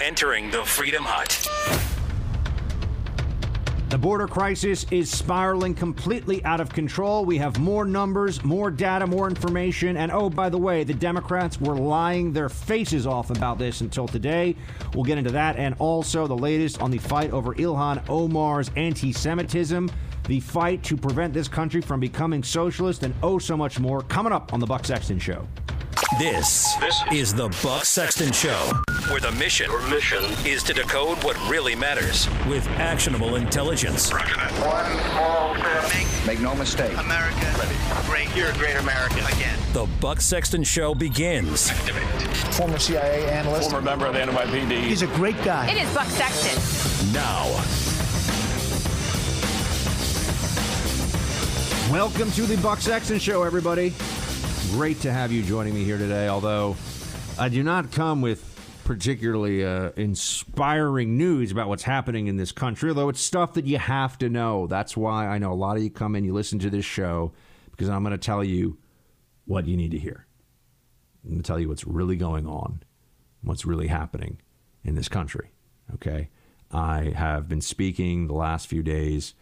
entering the Freedom Hut. The border crisis is spiraling completely out of control. We have more numbers, more data, more information. And oh, by the way, the Democrats were lying their faces off about this until today. We'll get into that and also the latest on the fight over Ilhan Omar's anti Semitism, the fight to prevent this country from becoming socialist, and oh, so much more coming up on The Buck Sexton Show. This, this is the Buck Sexton Show, where the mission, Your mission is to decode what really matters with actionable intelligence. One small step. Make no mistake. America, Ready. great. You're a great American again. The Buck Sexton Show begins. Former CIA analyst, former member of the NYPD. He's a great guy. It is Buck Sexton. Now. Welcome to the Buck Sexton Show, everybody. Great to have you joining me here today, although I do not come with particularly uh, inspiring news about what's happening in this country, although it's stuff that you have to know. That's why I know a lot of you come in, you listen to this show, because I'm going to tell you what you need to hear. I'm going to tell you what's really going on, what's really happening in this country. Okay? I have been speaking the last few days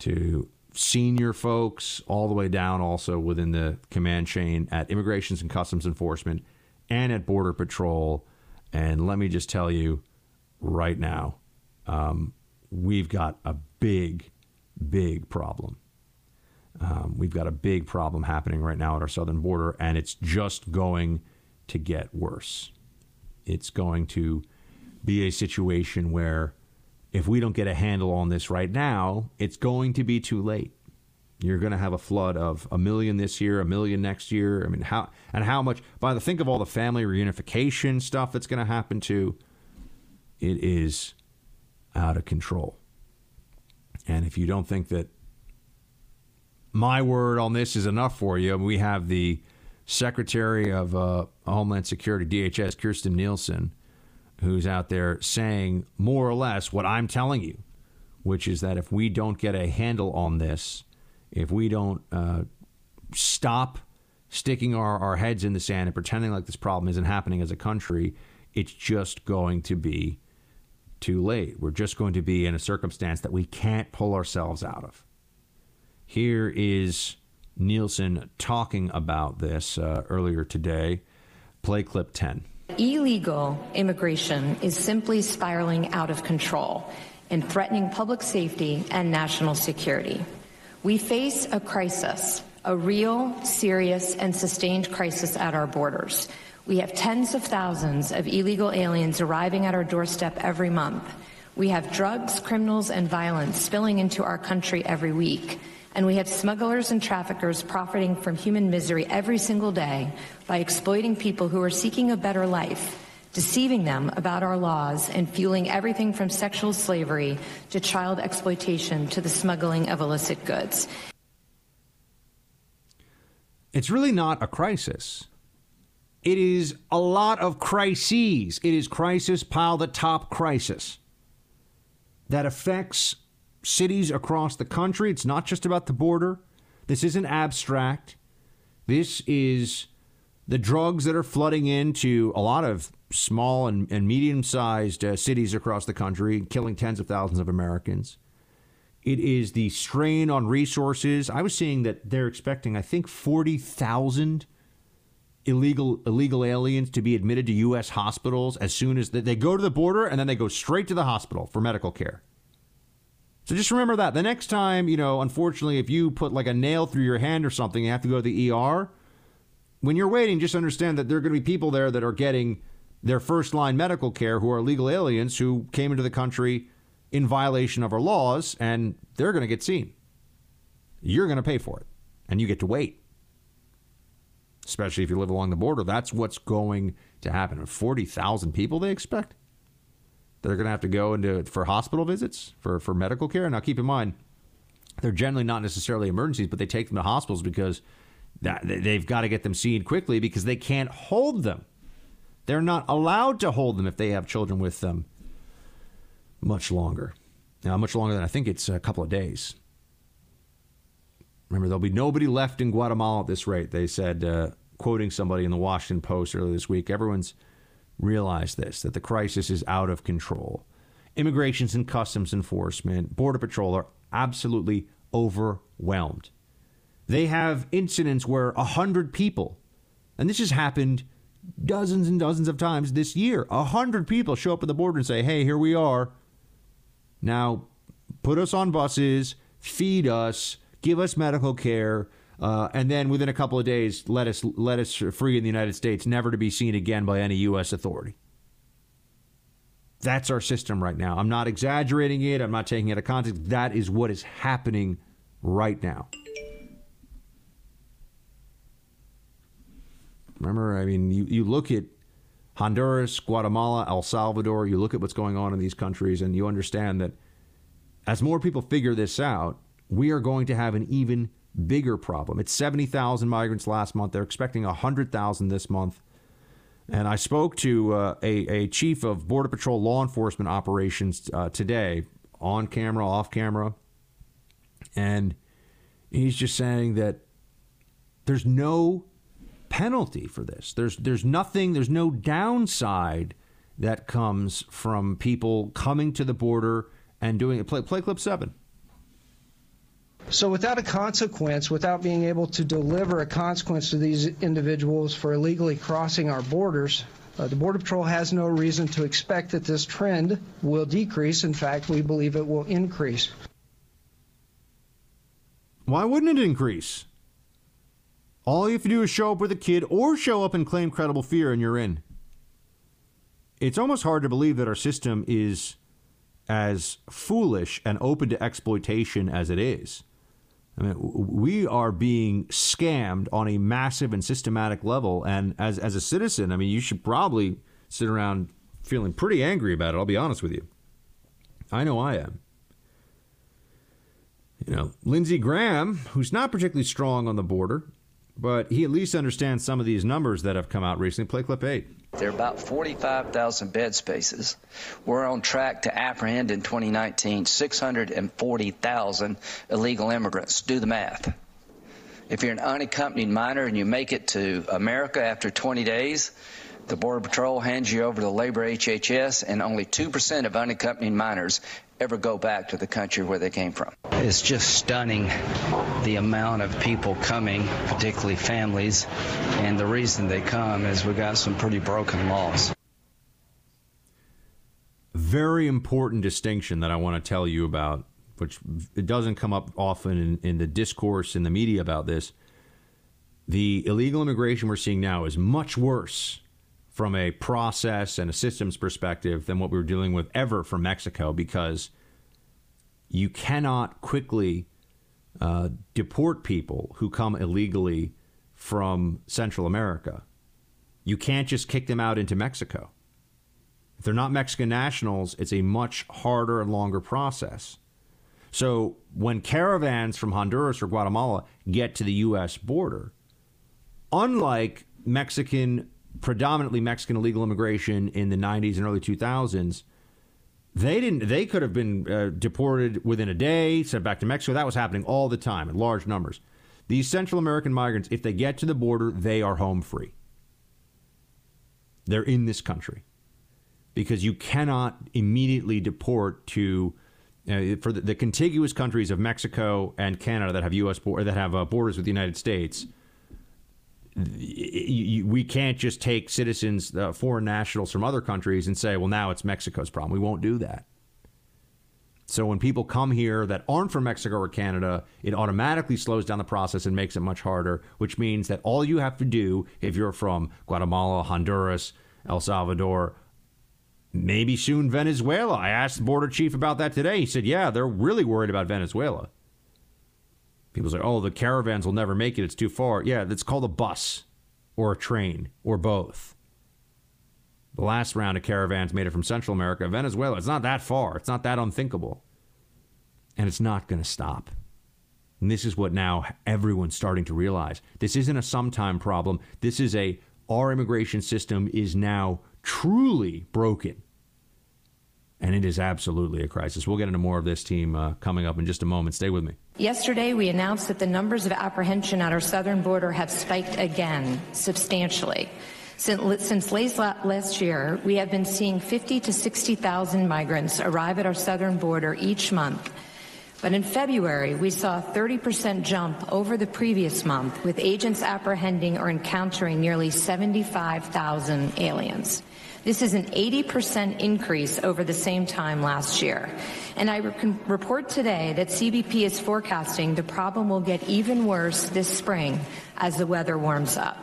to senior folks all the way down also within the command chain at Immigrations and Customs Enforcement and at Border Patrol. And let me just tell you right now, um, we've got a big, big problem. Um, we've got a big problem happening right now at our southern border, and it's just going to get worse. It's going to be a situation where if we don't get a handle on this right now, it's going to be too late. You're going to have a flood of a million this year, a million next year. I mean, how and how much? By the think of all the family reunification stuff that's going to happen too. It is out of control. And if you don't think that my word on this is enough for you, we have the Secretary of uh, Homeland Security, DHS, Kirstjen Nielsen, who's out there saying more or less what I'm telling you, which is that if we don't get a handle on this, if we don't uh, stop sticking our, our heads in the sand and pretending like this problem isn't happening as a country, it's just going to be too late. We're just going to be in a circumstance that we can't pull ourselves out of. Here is Nielsen talking about this uh, earlier today. Play clip 10. Illegal immigration is simply spiraling out of control and threatening public safety and national security. We face a crisis, a real, serious, and sustained crisis at our borders. We have tens of thousands of illegal aliens arriving at our doorstep every month. We have drugs, criminals, and violence spilling into our country every week. And we have smugglers and traffickers profiting from human misery every single day by exploiting people who are seeking a better life, deceiving them about our laws, and fueling everything from sexual slavery to child exploitation to the smuggling of illicit goods. It's really not a crisis. It is a lot of crises. It is crisis piled atop crisis that affects cities across the country. It's not just about the border. This isn't abstract. This is the drugs that are flooding into a lot of small and, and medium sized uh, cities across the country, killing tens of thousands of Americans. It is the strain on resources. I was seeing that they're expecting, I think, 40,000 illegal illegal aliens to be admitted to U.S. hospitals as soon as they, they go to the border and then they go straight to the hospital for medical care. So just remember that. The next time, you know, unfortunately, if you put like a nail through your hand or something, you have to go to the ER. When you're waiting, just understand that there are going to be people there that are getting their first line medical care who are legal aliens who came into the country in violation of our laws, and they're going to get seen. You're going to pay for it, and you get to wait. Especially if you live along the border, that's what's going to happen. 40,000 people they expect that are going to have to go into for hospital visits for, for medical care. Now, keep in mind, they're generally not necessarily emergencies, but they take them to hospitals because that, they've got to get them seen quickly because they can't hold them. They're not allowed to hold them if they have children with them much longer. Now, much longer than I think it's a couple of days. Remember, there'll be nobody left in Guatemala at this rate. They said, uh, quoting somebody in the Washington Post earlier this week, everyone's realize this that the crisis is out of control. Immigrations and Customs Enforcement, Border Patrol are absolutely overwhelmed. They have incidents where 100 people, and this has happened dozens and dozens of times this year, 100 people show up at the border and say, hey, here we are. Now, put us on buses, feed us, give us medical care, uh, and then within a couple of days, let us let us free in the United States, never to be seen again by any U.S. authority. That's our system right now. I'm not exaggerating it. I'm not taking it out of context. That is what is happening right now. Remember, I mean, you, you look at Honduras, Guatemala, El Salvador, you look at what's going on in these countries, and you understand that as more people figure this out, we are going to have an even bigger problem. It's 70,000 migrants last month. They're expecting 100,000 this month. And I spoke to uh, a, a, chief of Border Patrol law enforcement operations uh, today, on camera, off camera. And he's just saying that there's no penalty for this. There's, there's nothing, there's no downside that comes from people coming to the border and doing it. Play, play clip seven. So, without a consequence, without being able to deliver a consequence to these individuals for illegally crossing our borders, uh, the Border Patrol has no reason to expect that this trend will decrease. In fact, we believe it will increase. Why wouldn't it increase? All you have to do is show up with a kid or show up and claim credible fear, and you're in. It's almost hard to believe that our system is as foolish and open to exploitation as it is. I mean, we are being scammed on a massive and systematic level. And as, as a citizen, I mean, you should probably sit around feeling pretty angry about it. I'll be honest with you. I know I am. You know, Lindsey Graham, who's not particularly strong on the border, but he at least understands some of these numbers that have come out recently. Play clip eight. There are about 45,000 bed spaces. We're on track to apprehend in 2019 640,000 illegal immigrants. Do the math. If you're an unaccompanied minor and you make it to America after 20 days, the Border Patrol hands you over to labor HHS, and only 2% of unaccompanied minors ever go back to the country where they came from. It's just stunning the amount of people coming, particularly families, and the reason they come is we got some pretty broken laws. Very important distinction that I want to tell you about, which it doesn't come up often in, in the discourse in the media about this. The illegal immigration we're seeing now is much worse from a process and a systems perspective than what we were dealing with ever from Mexico because you cannot quickly uh, deport people who come illegally from Central America. You can't just kick them out into Mexico. If they're not Mexican nationals, it's a much harder and longer process. So when caravans from Honduras or Guatemala get to the U.S. border, unlike Mexican predominantly Mexican illegal immigration in the 90s and early 2000s, they didn't. They could have been uh, deported within a day, sent back to Mexico. That was happening all the time in large numbers. These Central American migrants, if they get to the border, they are home free. They're in this country because you cannot immediately deport to uh, for the, the, contiguous countries of Mexico and Canada that have U.S. Bo- that have uh, borders with the United States we can't just take citizens, uh, foreign nationals from other countries, and say, well, now it's Mexico's problem. We won't do that. So when people come here that aren't from Mexico or Canada, it automatically slows down the process and makes it much harder, which means that all you have to do if you're from Guatemala, Honduras, El Salvador, maybe soon Venezuela. I asked the border chief about that today. He said, yeah, they're really worried about Venezuela. People say, oh, the caravans will never make it. It's too far. Yeah, it's called a bus or a train or both. The last round of caravans made it from Central America. Venezuela, it's not that far. It's not that unthinkable. And it's not going to stop. And this is what now everyone's starting to realize. This isn't a sometime problem. This is a our immigration system is now truly broken and it is absolutely a crisis. We'll get into more of this team uh, coming up in just a moment. Stay with me. Yesterday, we announced that the numbers of apprehension at our southern border have spiked again substantially. Since last year, we have been seeing 50 to 60,000 migrants arrive at our southern border each month. But in February, we saw a 30% jump over the previous month, with agents apprehending or encountering nearly 75,000 aliens. This is an 80% increase over the same time last year. And I re- report today that CBP is forecasting the problem will get even worse this spring as the weather warms up.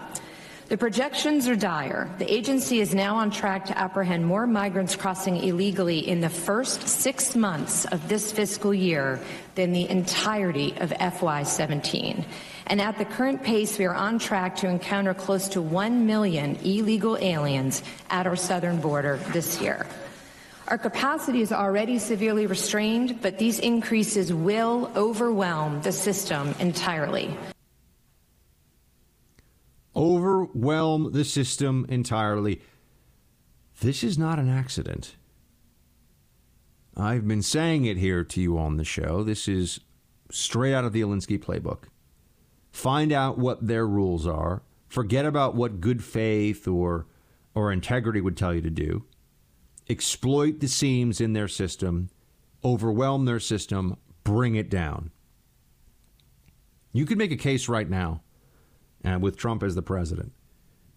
The projections are dire. The agency is now on track to apprehend more migrants crossing illegally in the first six months of this fiscal year than the entirety of FY17. And at the current pace, we are on track to encounter close to 1 million illegal aliens at our southern border this year. Our capacity is already severely restrained, but these increases will overwhelm the system entirely overwhelm the system entirely. This is not an accident. I've been saying it here to you on the show. This is straight out of the Alinsky playbook. Find out what their rules are. Forget about what good faith or or integrity would tell you to do. Exploit the seams in their system, overwhelm their system, bring it down. You could make a case right now and with Trump as the president,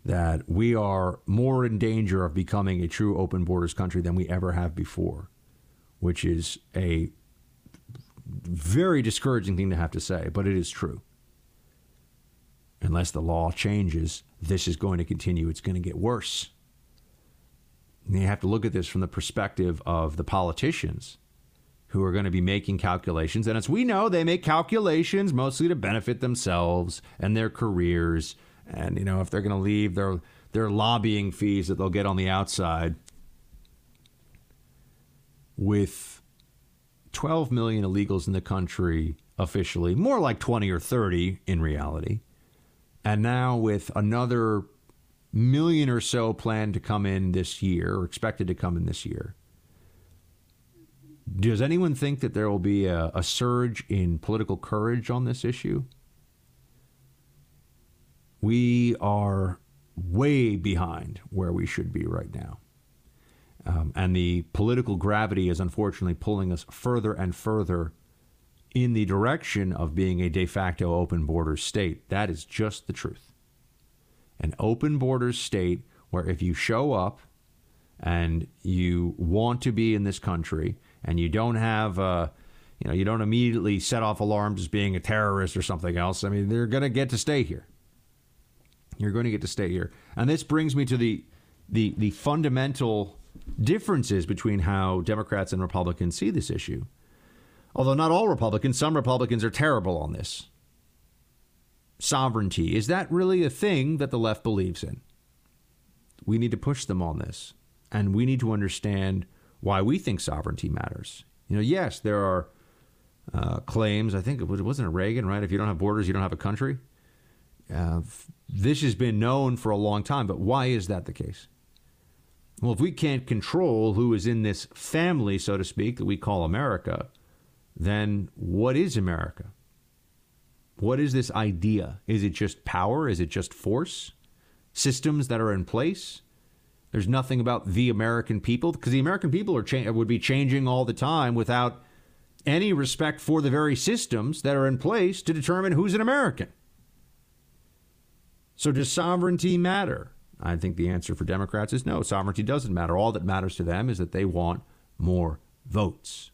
that we are more in danger of becoming a true open borders country than we ever have before, which is a very discouraging thing to have to say, but it is true. Unless the law changes, this is going to continue. It's going to get worse. And you have to look at this from the perspective of the politicians who are going to be making calculations. And as we know, they make calculations mostly to benefit themselves and their careers. And, you know, if they're going to leave their, their lobbying fees that they'll get on the outside with 12 million illegals in the country officially, more like 20 or 30 in reality. And now with another million or so planned to come in this year, or expected to come in this year does anyone think that there will be a, a surge in political courage on this issue? We are way behind where we should be right now. Um, and the political gravity is unfortunately pulling us further and further in the direction of being a de facto open borders state. That is just the truth. An open borders state where if you show up and you want to be in this country and you don't have, uh, you know, you don't immediately set off alarms as being a terrorist or something else. I mean, they're going to get to stay here. You're going to get to stay here, and this brings me to the the the fundamental differences between how Democrats and Republicans see this issue. Although not all Republicans, some Republicans are terrible on this. Sovereignty is that really a thing that the left believes in? We need to push them on this, and we need to understand why we think sovereignty matters. You know, yes, there are uh, claims. I think it wasn't it Reagan, right? If you don't have borders, you don't have a country. Uh, this has been known for a long time, but why is that the case? Well, if we can't control who is in this family, so to speak, that we call America, then what is America? What is this idea? Is it just power? Is it just force? Systems that are in place? There's nothing about the American people because the American people are cha- would be changing all the time without any respect for the very systems that are in place to determine who's an American. So does sovereignty matter? I think the answer for Democrats is no. Sovereignty doesn't matter. All that matters to them is that they want more votes.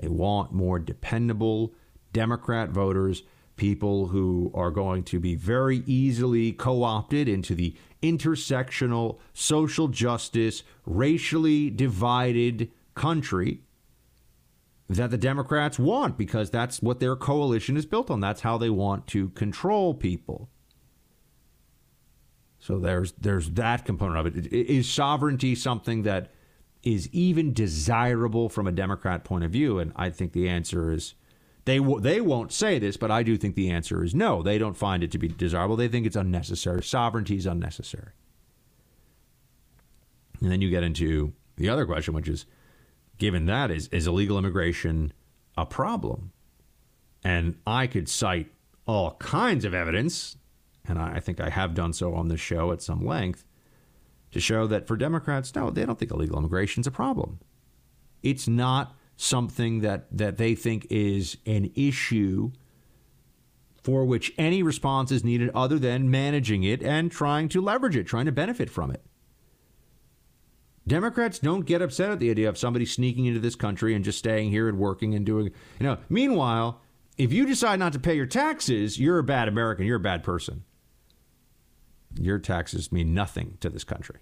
They want more dependable Democrat voters, people who are going to be very easily co opted into the intersectional, social justice, racially divided country that the Democrats want because that's what their coalition is built on. That's how they want to control people. So there's there's that component of it. Is sovereignty something that is even desirable from a Democrat point of view? And I think the answer is they w- they won't say this, but I do think the answer is no. They don't find it to be desirable. They think it's unnecessary. Sovereignty is unnecessary. And then you get into the other question, which is, given that is is illegal immigration a problem? And I could cite all kinds of evidence, and I think I have done so on this show at some length, to show that for Democrats, no, they don't think illegal immigration is a problem. It's not something that, that they think is an issue for which any response is needed other than managing it and trying to leverage it, trying to benefit from it. Democrats don't get upset at the idea of somebody sneaking into this country and just staying here and working and doing, you know. Meanwhile, if you decide not to pay your taxes, you're a bad American, you're a bad person. Your taxes mean nothing to this country.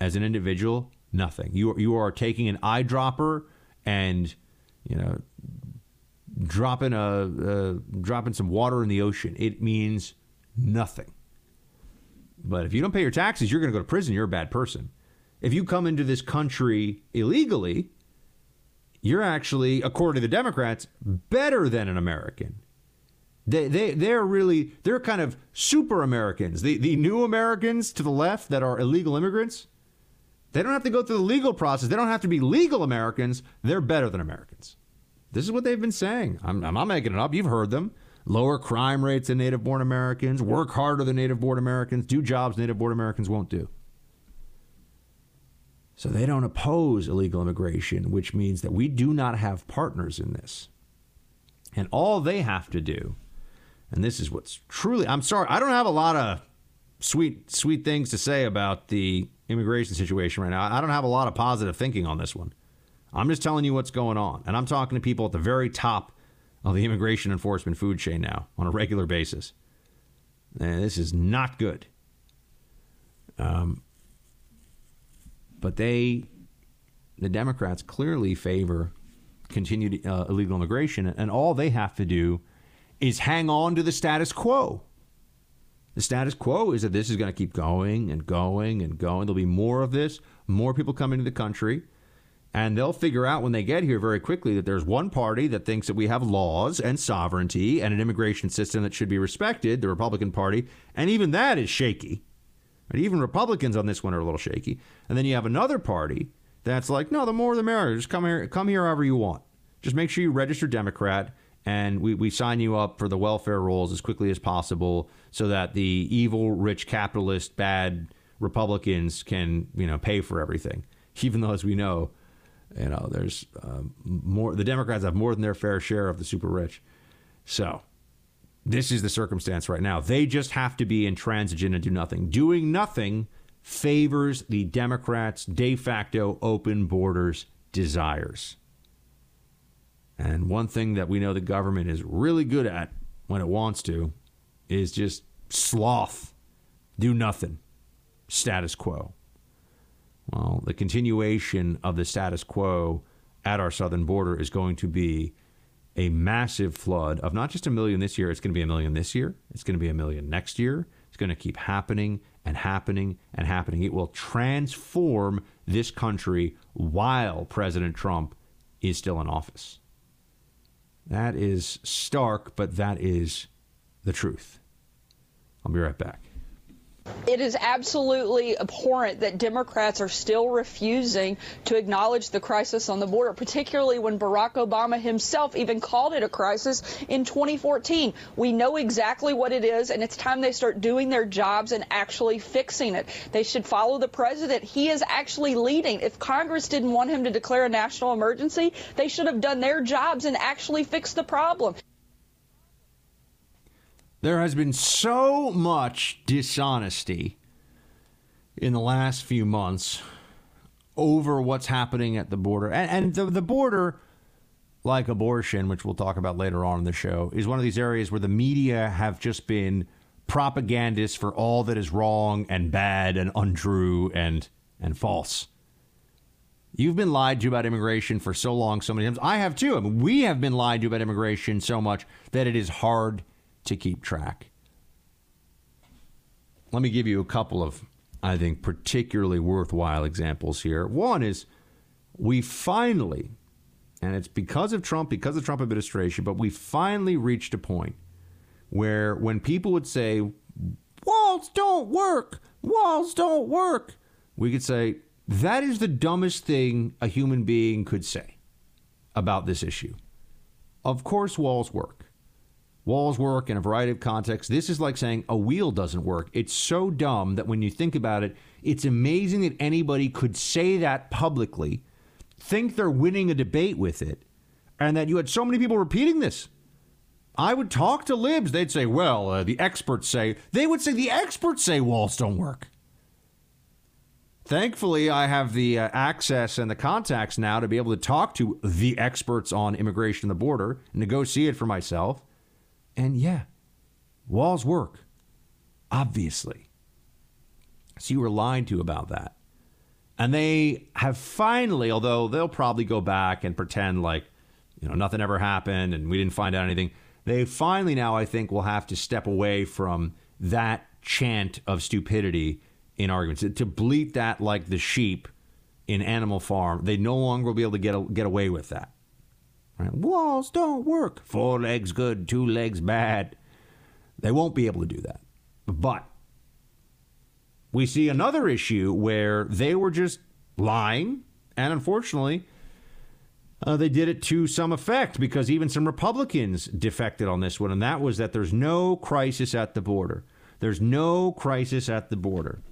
As an individual, nothing. You you are taking an eyedropper and, you know, dropping a uh, dropping some water in the ocean. It means nothing. But if you don't pay your taxes, you're going to go to prison. You're a bad person. If you come into this country illegally, you're actually, according to the Democrats, better than an American. They, they, they're really, they're kind of super Americans. The, the new Americans to the left that are illegal immigrants, they don't have to go through the legal process. They don't have to be legal Americans. They're better than Americans. This is what they've been saying. I'm, I'm not making it up. You've heard them. Lower crime rates than native born Americans, work harder than native born Americans, do jobs native born Americans won't do. So they don't oppose illegal immigration, which means that we do not have partners in this. And all they have to do, and this is what's truly, I'm sorry, I don't have a lot of sweet, sweet things to say about the immigration situation right now. I don't have a lot of positive thinking on this one. I'm just telling you what's going on. And I'm talking to people at the very top of the immigration enforcement food chain now on a regular basis. And this is not good. Um, but they, the Democrats, clearly favor continued uh, illegal immigration, and all they have to do is hang on to the status quo. The status quo is that this is going to keep going and going and going. There'll be more of this, more people coming to the country. And they'll figure out when they get here very quickly that there's one party that thinks that we have laws and sovereignty and an immigration system that should be respected, the Republican Party. And even that is shaky. And even Republicans on this one are a little shaky. And then you have another party that's like, no, the more the merrier. Just come here, come here however you want. Just make sure you register Democrat, and we, we sign you up for the welfare rolls as quickly as possible, so that the evil, rich, capitalist, bad Republicans can you know pay for everything. Even though, as we know, you know, there's um, more. The Democrats have more than their fair share of the super rich. So this is the circumstance right now. They just have to be intransigent and do nothing. Doing nothing favors the Democrats' de facto open borders desires. And one thing that we know the government is really good at when it wants to is just sloth, do nothing, status quo. Well, the continuation of the status quo at our southern border is going to be a massive flood of not just a million this year, it's going to be a million this year, it's going to be a million next year. It's going to keep happening and happening and happening. It will transform this country while President Trump is still in office. That is stark, but that is the truth. I'll be right back. It is absolutely abhorrent that Democrats are still refusing to acknowledge the crisis on the border, particularly when Barack Obama himself even called it a crisis in 2014. We know exactly what it is, and it's time they start doing their jobs and actually fixing it. They should follow the president. He is actually leading. If Congress didn't want him to declare a national emergency, they should have done their jobs and actually fixed the problem. There has been so much dishonesty in the last few months over what's happening at the border. And, and the, the border, like abortion, which we'll talk about later on in the show, is one of these areas where the media have just been propagandists for all that is wrong and bad and untrue and, and false. You've been lied to about immigration for so long, so many times. I have too. I mean, we have been lied to about immigration so much that it is hard to keep track. Let me give you a couple of, I think, particularly worthwhile examples here. One is we finally, and it's because of Trump, because of the Trump administration, but we finally reached a point where when people would say, walls don't work, walls don't work, we could say, that is the dumbest thing a human being could say about this issue. Of course, walls work. Walls work in a variety of contexts. This is like saying a wheel doesn't work. It's so dumb that when you think about it, it's amazing that anybody could say that publicly, think they're winning a debate with it, and that you had so many people repeating this. I would talk to libs. They'd say, well, uh, the experts say, they would say, the experts say walls don't work. Thankfully, I have the uh, access and the contacts now to be able to talk to the experts on immigration and the border and it for myself. And yeah, walls work, obviously. So you were lied to about that. And they have finally, although they'll probably go back and pretend like, you know, nothing ever happened and we didn't find out anything. They finally now, I think, will have to step away from that chant of stupidity in arguments. To bleat that like the sheep in Animal Farm, they no longer will be able to get, get away with that. Right? Walls don't work. Four legs good, two legs bad. They won't be able to do that. But we see another issue where they were just lying, and unfortunately, uh, they did it to some effect because even some Republicans defected on this one, and that was that there's no crisis at the border. There's no crisis at the border.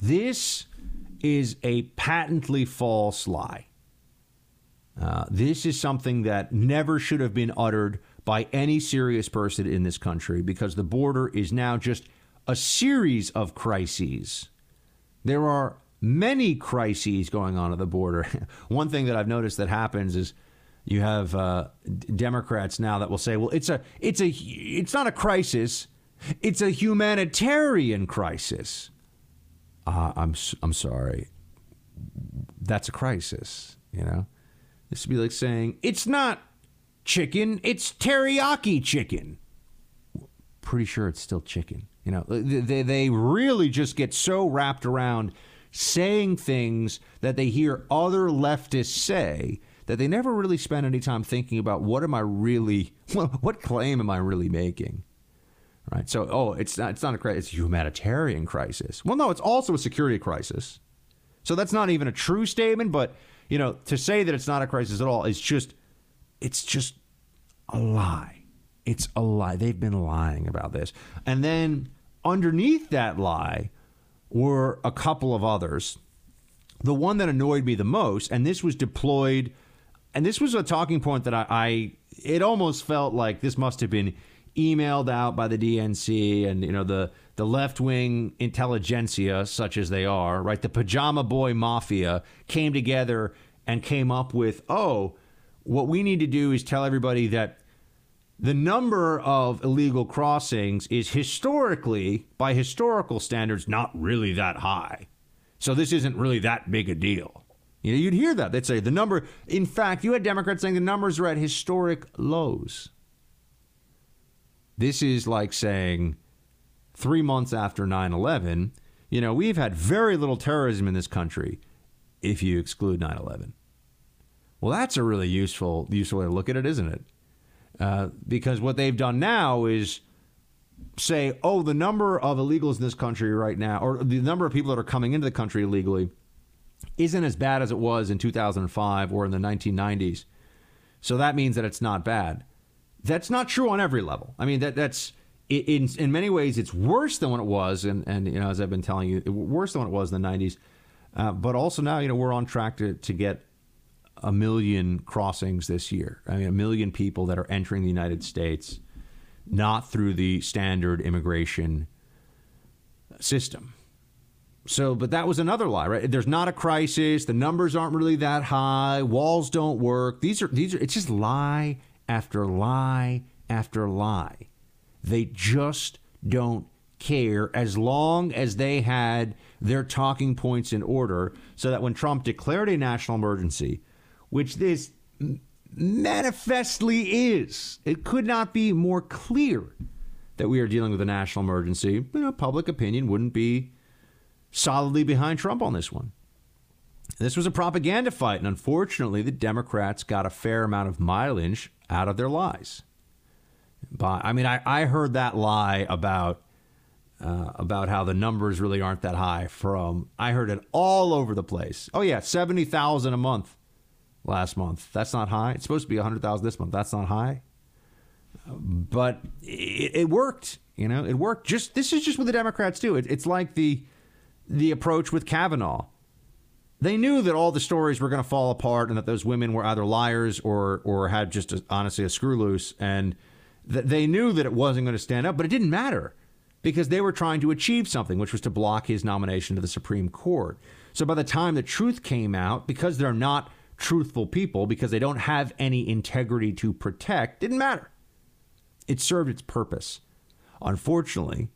This is a patently false lie. Uh, this is something that never should have been uttered by any serious person in this country because the border is now just a series of crises. There are many crises going on at the border. One thing that I've noticed that happens is you have uh, Democrats now that will say, "Well, it's a, it's a, it's not a crisis, it's a humanitarian crisis." Uh, I'm, I'm sorry, that's a crisis. You know, this would be like saying it's not chicken, it's teriyaki chicken. Pretty sure it's still chicken. You know, they, they really just get so wrapped around saying things that they hear other leftists say that they never really spend any time thinking about what am I really, what claim am I really making? Right. So, oh, it's not, it's not a crisis, it's a humanitarian crisis. Well, no, it's also a security crisis. So that's not even a true statement, but, you know, to say that it's not a crisis at all is just, it's just a lie. It's a lie. They've been lying about this. And then underneath that lie, were a couple of others. The one that annoyed me the most, and this was deployed, and this was a talking point that I, I it almost felt like this must have been emailed out by the DNC and you know the the left wing intelligentsia, such as they are, right? The pajama boy mafia came together and came up with, oh, what we need to do is tell everybody that the number of illegal crossings is historically, by historical standards, not really that high. So this isn't really that big a deal. You know, you'd hear that. They'd say the number, in fact, you had Democrats saying the numbers are at historic lows. This is like saying three months after 9 11, you know, we've had very little terrorism in this country if you exclude 9 11. Well, that's a really useful, useful way to look at it, isn't it? Uh, because what they've done now is say, oh, the number of illegals in this country right now, or the number of people that are coming into the country illegally, isn't as bad as it was in 2005 or in the 1990s. So that means that it's not bad. That's not true on every level. I mean, that that's in in many ways it's worse than what it was, and and you know as I've been telling you, worse than what it was in the 90s. Uh, but also now, you know, we're on track to to get a million crossings this year. I mean, a million people that are entering the United States not through the standard immigration system. So, but that was another lie, right? There's not a crisis. The numbers aren't really that high. Walls don't work. These are these are. It's just lie after lie after lie. They just don't care as long as they had their talking points in order, so that when Trump declared a national emergency, which this manifestly is. It could not be more clear that we are dealing with a national emergency. You know, public opinion wouldn't be solidly behind Trump on this one. This was a propaganda fight, and unfortunately, the Democrats got a fair amount of mileage out of their lies. I mean, I, I heard that lie about uh, about how the numbers really aren't that high. From I heard it all over the place. Oh yeah, seventy thousand a month last month. That's not high. It's supposed to be 100,000 this month. That's not high. but it, it, worked. You know, it worked. Just this is just what the Democrats do. It, it's like the the approach with Kavanaugh. They knew that all the stories were going to fall apart and that those women were either liars or or had just a, honestly a screw loose, and they knew that it wasn't going to stand up. But it didn't matter because they were trying to achieve something, which was to block his nomination to the Supreme Court. So by the time the truth came out, because they're not truthful people, because they don't have any integrity to protect, didn't matter. It served its purpose. Unfortunately,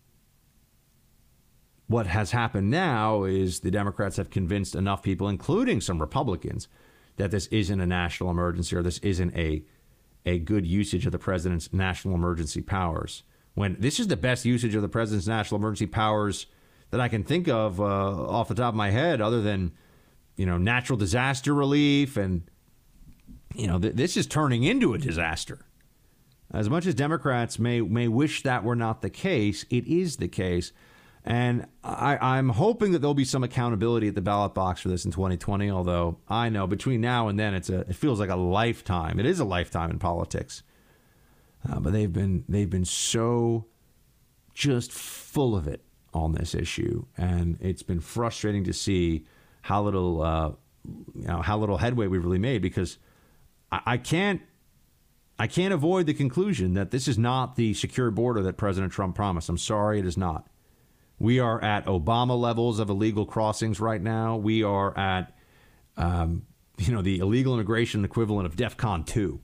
what has happened now is the Democrats have convinced enough people, including some Republicans, that this isn't a national emergency or this isn't a a good usage of the president's national emergency powers. When this is the best usage of the president's national emergency powers that I can think of uh, off the top of my head, other than you know natural disaster relief and you know th- this is turning into a disaster. As much as Democrats may may wish that were not the case, it is the case. And I, am hoping that there'll be some accountability at the ballot box for this in 2020. Although I know between now and then, it's a it feels like a lifetime. It is a lifetime in politics. Uh, but they've been they've been so just full of it on this issue, and it's been frustrating to see how little uh, you know how little headway we've really made because I, I can't I can't avoid the conclusion that this is not the secure border that President Trump promised. I'm sorry, it is not. We are at Obama levels of illegal crossings right now. We are at, um, you know, the illegal immigration equivalent of DEFCON 2.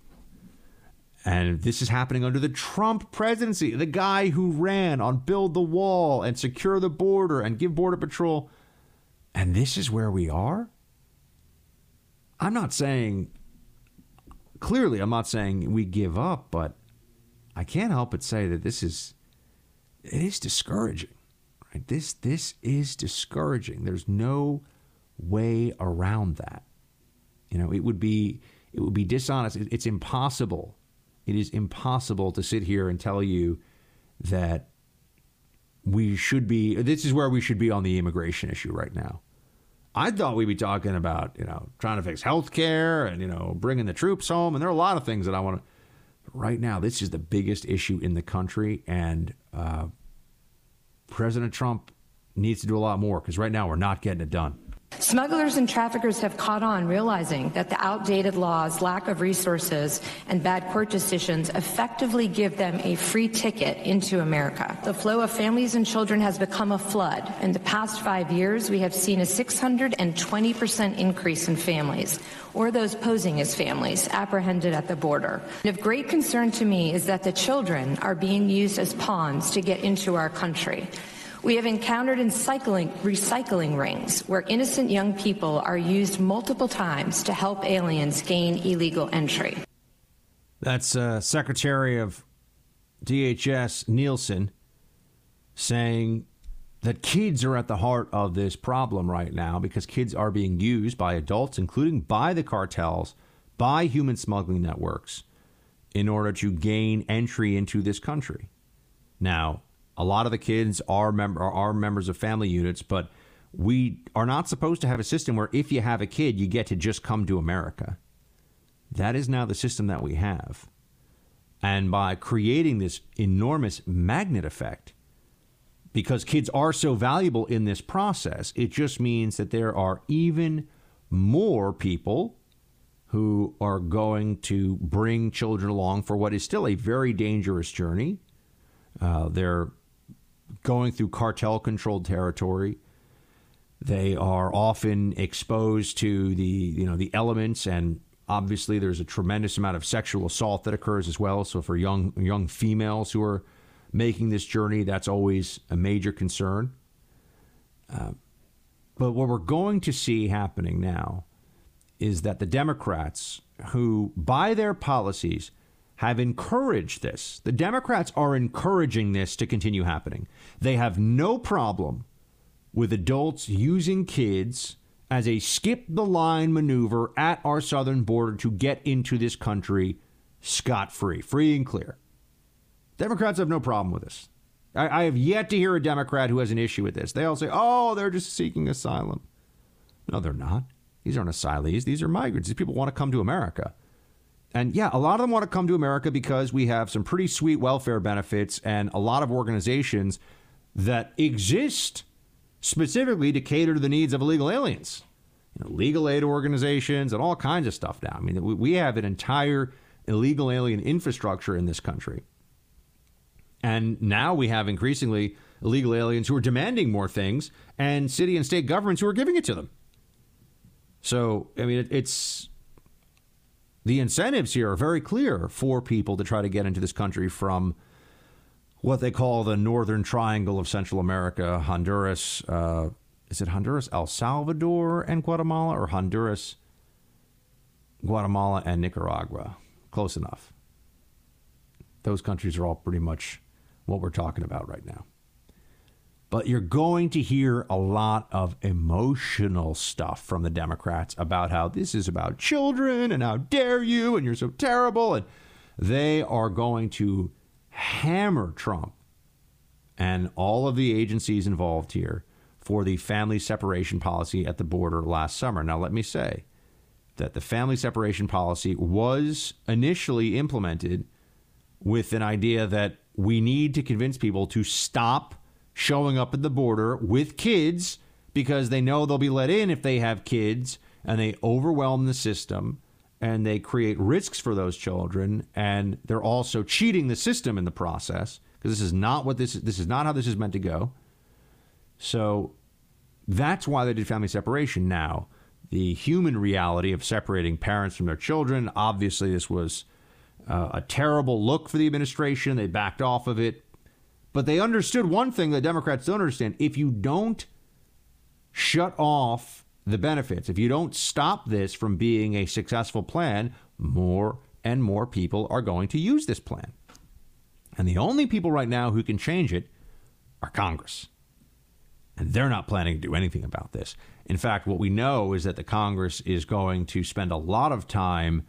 And this is happening under the Trump presidency, the guy who ran on build the wall and secure the border and give Border Patrol. And this is where we are? I'm not saying clearly, I'm not saying we give up, but I can't help but say that this is it is discouraging. Right? This this is discouraging. There's no way around that. You know, it would be it would be dishonest. It's impossible. It is impossible to sit here and tell you that we should be. This is where we should be on the immigration issue right now. I thought we'd be talking about, you know, trying to fix health care and, you know, bringing the troops home. And there are a lot of things that I want to. Right now, this is the biggest issue in the country. And uh, President Trump needs to do a lot more because right now we're not getting it done. Smugglers and traffickers have caught on, realizing that the outdated laws, lack of resources, and bad court decisions effectively give them a free ticket into America. The flow of families and children has become a flood. In the past five years, we have seen a 620% increase in families, or those posing as families, apprehended at the border. And of great concern to me is that the children are being used as pawns to get into our country. We have encountered in cycling, recycling rings where innocent young people are used multiple times to help aliens gain illegal entry. That's uh, Secretary of DHS Nielsen saying that kids are at the heart of this problem right now because kids are being used by adults, including by the cartels, by human smuggling networks, in order to gain entry into this country. Now, a lot of the kids are member are members of family units, but we are not supposed to have a system where if you have a kid, you get to just come to America. That is now the system that we have. And by creating this enormous magnet effect, because kids are so valuable in this process, it just means that there are even more people who are going to bring children along for what is still a very dangerous journey. Uh, they're going through cartel controlled territory. They are often exposed to the you know the elements and obviously there's a tremendous amount of sexual assault that occurs as well. So for young young females who are making this journey, that's always a major concern. Uh, but what we're going to see happening now is that the Democrats, who by their policies have encouraged this. The Democrats are encouraging this to continue happening. They have no problem with adults using kids as a skip the line maneuver at our southern border to get into this country scot free, free and clear. Democrats have no problem with this. I, I, have yet to hear a Democrat who has an issue with this. They all say, oh, they're just seeking asylum. No, they're not. These aren't asylees. These are migrants. These people want to come to America. And yeah, a lot of them want to come to America because we have some pretty sweet welfare benefits and a lot of organizations that exist specifically to cater to the needs of illegal aliens. You know, legal aid organizations and all kinds of stuff now. I mean, we have an entire illegal alien infrastructure in this country. And now we have increasingly illegal aliens who are demanding more things and city and state governments who are giving it to them. So, I mean, it, it's the incentives here are very clear for people to try to get into this country from what they call the northern triangle of Central America, Honduras. Uh, is it Honduras, El Salvador, and Guatemala, or Honduras, Guatemala, and Nicaragua? Close enough. Those countries are all pretty much what we're talking about right now. But you're going to hear a lot of emotional stuff from the Democrats about how this is about children and how dare you and you're so terrible. And they are going to hammer Trump and all of the agencies involved here for the family separation policy at the border last summer. Now, let me say that the family separation policy was initially implemented with an idea that we need to convince people to stop showing up at the border with kids because they know they'll be let in if they have kids and they overwhelm the system and they create risks for those children and they're also cheating the system in the process because this is not what this this is not how this is meant to go. So that's why they did family separation now. The human reality of separating parents from their children, obviously this was uh, a terrible look for the administration. They backed off of it. But they understood one thing that Democrats don't understand. If you don't shut off the benefits, if you don't stop this from being a successful plan, more and more people are going to use this plan. And the only people right now who can change it are Congress. And they're not planning to do anything about this. In fact, what we know is that the Congress is going to spend a lot of time,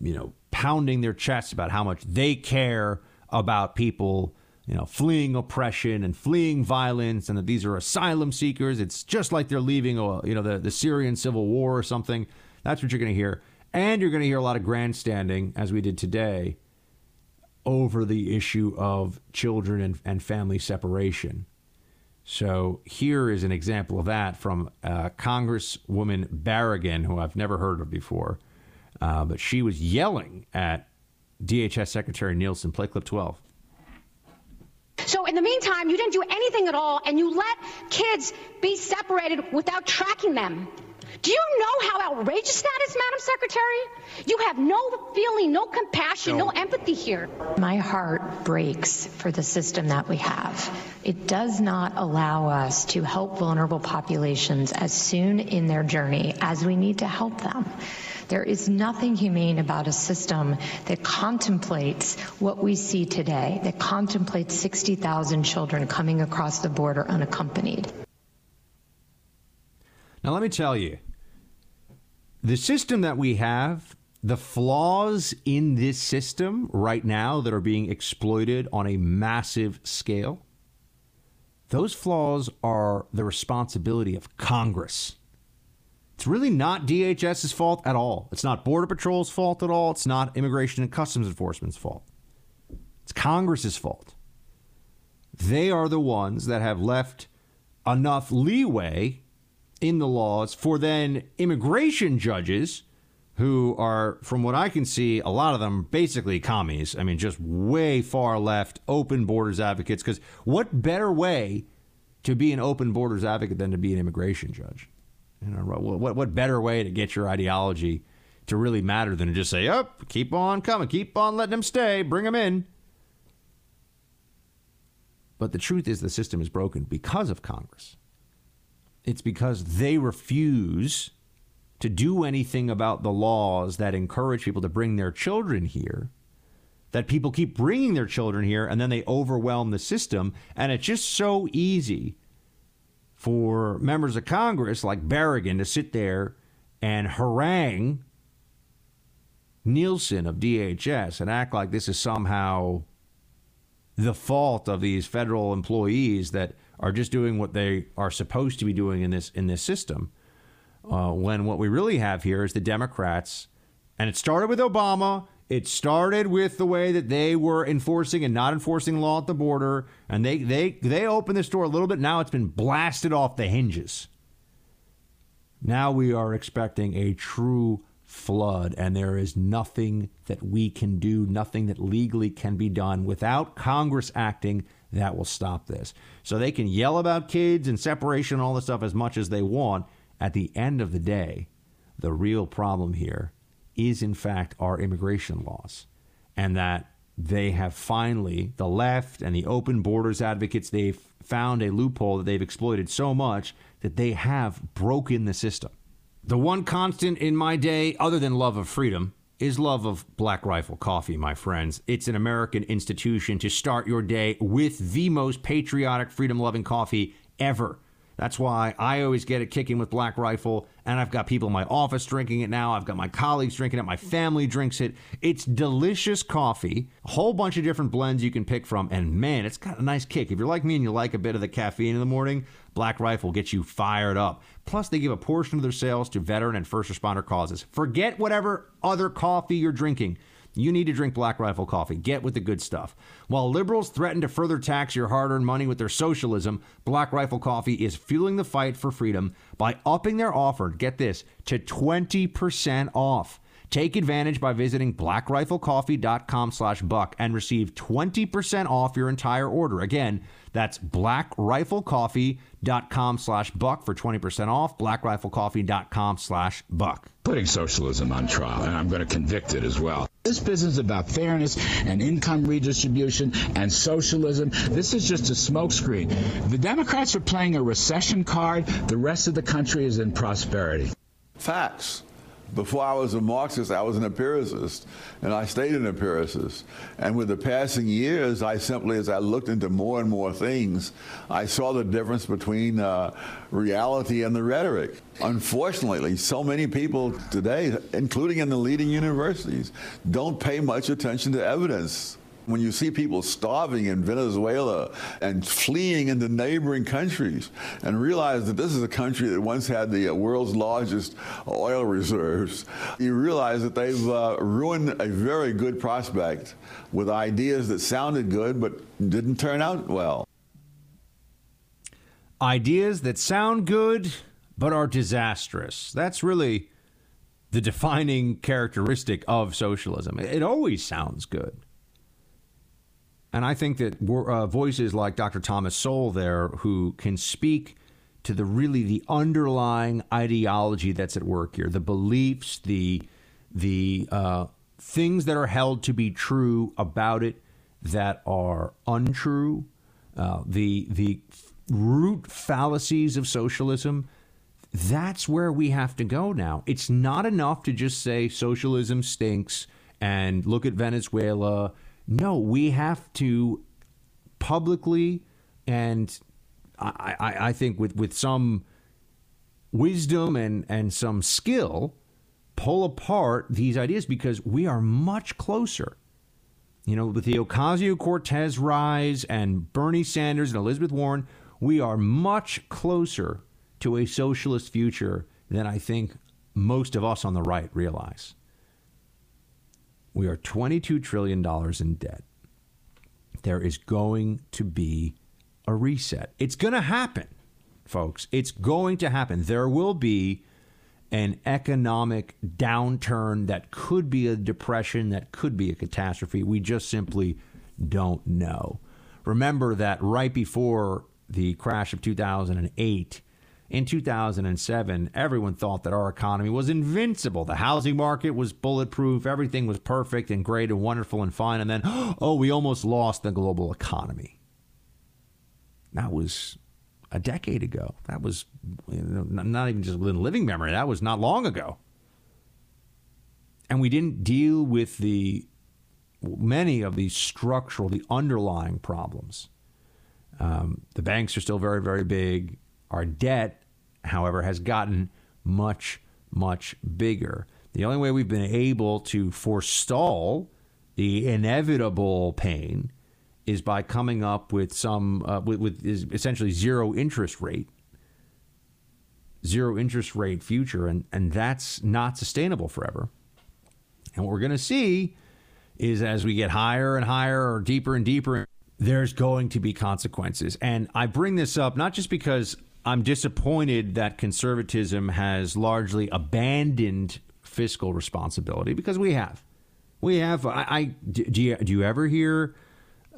you know, pounding their chests about how much they care about people you know, fleeing oppression and fleeing violence, and that these are asylum seekers. It's just like they're leaving, you know, the, the Syrian civil war or something. That's what you're going to hear. And you're going to hear a lot of grandstanding, as we did today, over the issue of children and, and family separation. So here is an example of that from uh, Congresswoman Barragán, who I've never heard of before. Uh, but she was yelling at DHS Secretary Nielsen. Play clip 12. So in the meantime, you didn't do anything at all, and you let kids be separated without tracking them. Do you know how outrageous that is, Madam Secretary? You have no feeling, no compassion, no. no empathy here. My heart breaks for the system that we have. It does not allow us to help vulnerable populations as soon in their journey as we need to help them. There is nothing humane about a system that contemplates what we see today, that contemplates 60,000 children coming across the border unaccompanied. Now, let me tell you the system that we have, the flaws in this system right now that are being exploited on a massive scale, those flaws are the responsibility of Congress. It's really not DHS's fault at all. It's not Border Patrol's fault at all. It's not Immigration and Customs Enforcement's fault. It's Congress's fault. They are the ones that have left enough leeway in the laws for then immigration judges who are, from what I can see, a lot of them basically commies. I mean, just way far left, open borders advocates. Because what better way to be an open borders advocate than to be an immigration judge? You know, what what better way to get your ideology to really matter than to just say, "Up, oh, keep on coming, keep on letting them stay, bring them in." But the truth is, the system is broken because of Congress. It's because they refuse to do anything about the laws that encourage people to bring their children here. That people keep bringing their children here and then they overwhelm the system. And it's just so easy for members of Congress like Barragán to sit there and harangue Nielsen of DHS and act like this is somehow the fault of these federal employees that are just doing what they are supposed to be doing in this in this system. Uh, when what we really have here is the Democrats And it started with Obama. It started with the way that they were enforcing and not enforcing law at the border, and they they they opened this door a little bit. Now it's been blasted off the hinges. Now we are expecting a true flood, and there is nothing that we can do, nothing that legally can be done without Congress acting that will stop this. So they can yell about kids and separation and all this stuff as much as they want. At the end of the day, the real problem here is, in fact, our immigration laws. And that they have finally, the left and the open borders advocates, they've found a loophole that they've exploited so much that they have broken the system. The one constant in my day, other than love of freedom, is love of Black Rifle Coffee, my friends. It's an American institution to start your day with the most patriotic, freedom loving coffee ever. That's why I always get it kicking with Black Rifle, and I've got people in my office drinking it now. I've got my colleagues drinking it. My family drinks it. It's delicious coffee, a whole bunch of different blends you can pick from, and man, it's got a nice kick. If you're like me and you like a bit of the caffeine in the morning, Black Rifle gets you fired up. Plus, they give a portion of their sales to veteran and first responder causes. Forget whatever other coffee you're drinking. You need to drink Black Rifle coffee. Get with the good stuff. While liberals threaten to further tax your hard earned money with their socialism, Black Rifle coffee is fueling the fight for freedom by upping their offer, get this, to 20% off. Take advantage by visiting blackriflecoffee.com slash buck and receive 20% off your entire order. Again, that's blackriflecoffee.com slash buck for 20% off, blackriflecoffee.com slash buck. Putting socialism on trial, and I'm going to convict it as well. This business about fairness and income redistribution and socialism, this is just a smokescreen. The Democrats are playing a recession card. The rest of the country is in prosperity. Facts. Before I was a Marxist, I was an empiricist, and I stayed an empiricist. And with the passing years, I simply, as I looked into more and more things, I saw the difference between uh, reality and the rhetoric. Unfortunately, so many people today, including in the leading universities, don't pay much attention to evidence. When you see people starving in Venezuela and fleeing into neighboring countries and realize that this is a country that once had the world's largest oil reserves, you realize that they've uh, ruined a very good prospect with ideas that sounded good but didn't turn out well. Ideas that sound good but are disastrous. That's really the defining characteristic of socialism. It always sounds good. And I think that uh, voices like Dr. Thomas Sowell there, who can speak to the really the underlying ideology that's at work here, the beliefs, the the uh, things that are held to be true about it that are untrue, uh, the the root fallacies of socialism. That's where we have to go now. It's not enough to just say socialism stinks and look at Venezuela no, we have to publicly and I, I, I think with, with some wisdom and, and some skill pull apart these ideas because we are much closer. You know, with the Ocasio Cortez rise and Bernie Sanders and Elizabeth Warren, we are much closer to a socialist future than I think most of us on the right realize. We are $22 trillion in debt. There is going to be a reset. It's going to happen, folks. It's going to happen. There will be an economic downturn that could be a depression, that could be a catastrophe. We just simply don't know. Remember that right before the crash of 2008, in 2007, everyone thought that our economy was invincible. The housing market was bulletproof. Everything was perfect and great and wonderful and fine. And then, oh, we almost lost the global economy. That was a decade ago. That was not even just within living memory. That was not long ago. And we didn't deal with the many of these structural, the underlying problems. Um, the banks are still very, very big our debt, however, has gotten much, much bigger. The only way we've been able to forestall the inevitable pain is by coming up with some uh, with, with essentially zero interest rate zero interest rate future and and that's not sustainable forever And what we're going to see is as we get higher and higher or deeper and deeper, there's going to be consequences. And I bring this up not just because I'm disappointed that conservatism has largely abandoned fiscal responsibility, because we have. We have. I, I do, you, do you ever hear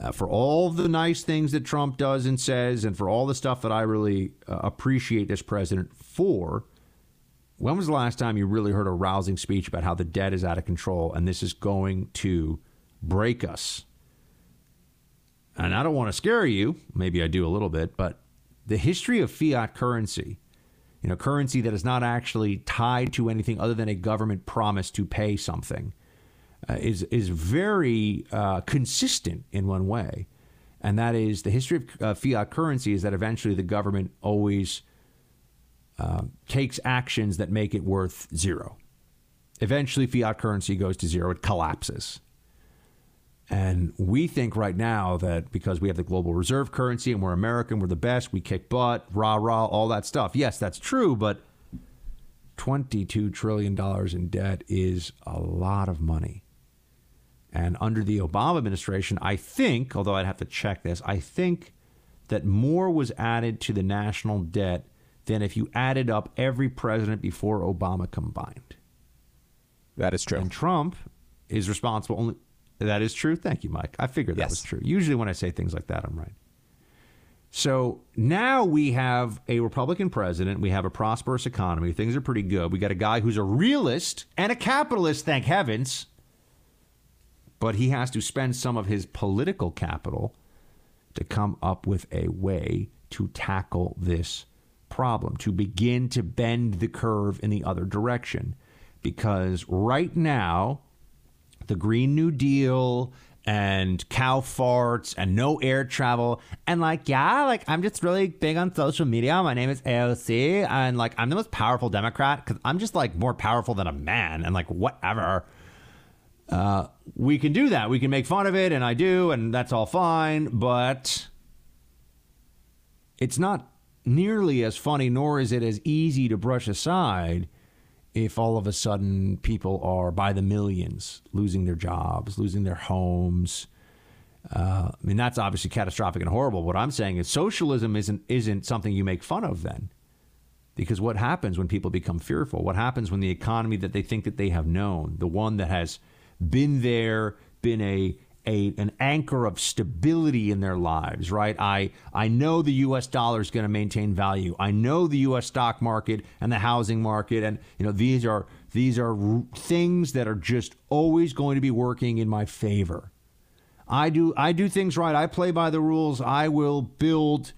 uh, for all the nice things that Trump does and says, and for all the stuff that I really uh, appreciate this president for? When was the last time you really heard a rousing speech about how the debt is out of control and this is going to break us? And I don't want to scare you, maybe I do a little bit, but the history of fiat currency, you know, currency that is not actually tied to anything other than a government promise to pay something, uh, is is very uh, consistent in one way, and that is the history of uh, fiat currency is that eventually the government always uh, takes actions that make it worth zero. Eventually, fiat currency goes to zero, it collapses. And we think right now that because we have the global reserve currency and we're American, we're the best, we kick butt, rah, rah, all that stuff. Yes, that's true, but $22 trillion in debt is a lot of money. And under the Obama administration, I think, although I'd have to check this, I think that more was added to the national debt than if you added up every president before Obama combined. That is true. And Trump is responsible only. That is true. Thank you, Mike. I figured that Yes. was true. Usually, when I say things like that, I'm right. So now we have a Republican president. We have a prosperous economy. Things are pretty good. We got a guy who's a realist and a capitalist, thank heavens. But he has to spend some of his political capital to come up with a way to tackle this problem, to begin to bend the curve in the other direction. Because right now, the Green New Deal and cow farts and no air travel. And like yeah like i'm just really big on social media. My name is aoc and like i'm the most powerful democrat because i'm just like more powerful than a man and like whatever. Uh, we can do that. We can make fun of it and i do and that's all fine but it's not nearly as funny nor is it as easy to brush aside if all of a sudden people are by the millions losing their jobs, losing their homes. Uh, I mean, that's obviously catastrophic and horrible. What I'm saying is socialism isn't isn't something you make fun of then. Because what happens when people become fearful? What happens when the economy that they think that they have known, the one that has been there, been a a, an anchor of stability in their lives, right? I, I know the U.S. dollar is going to maintain value. I know the U.S. stock market and the housing market, and you know these are these are things that are just always going to be working in my favor. I do I do things right. I play by the rules. I will build.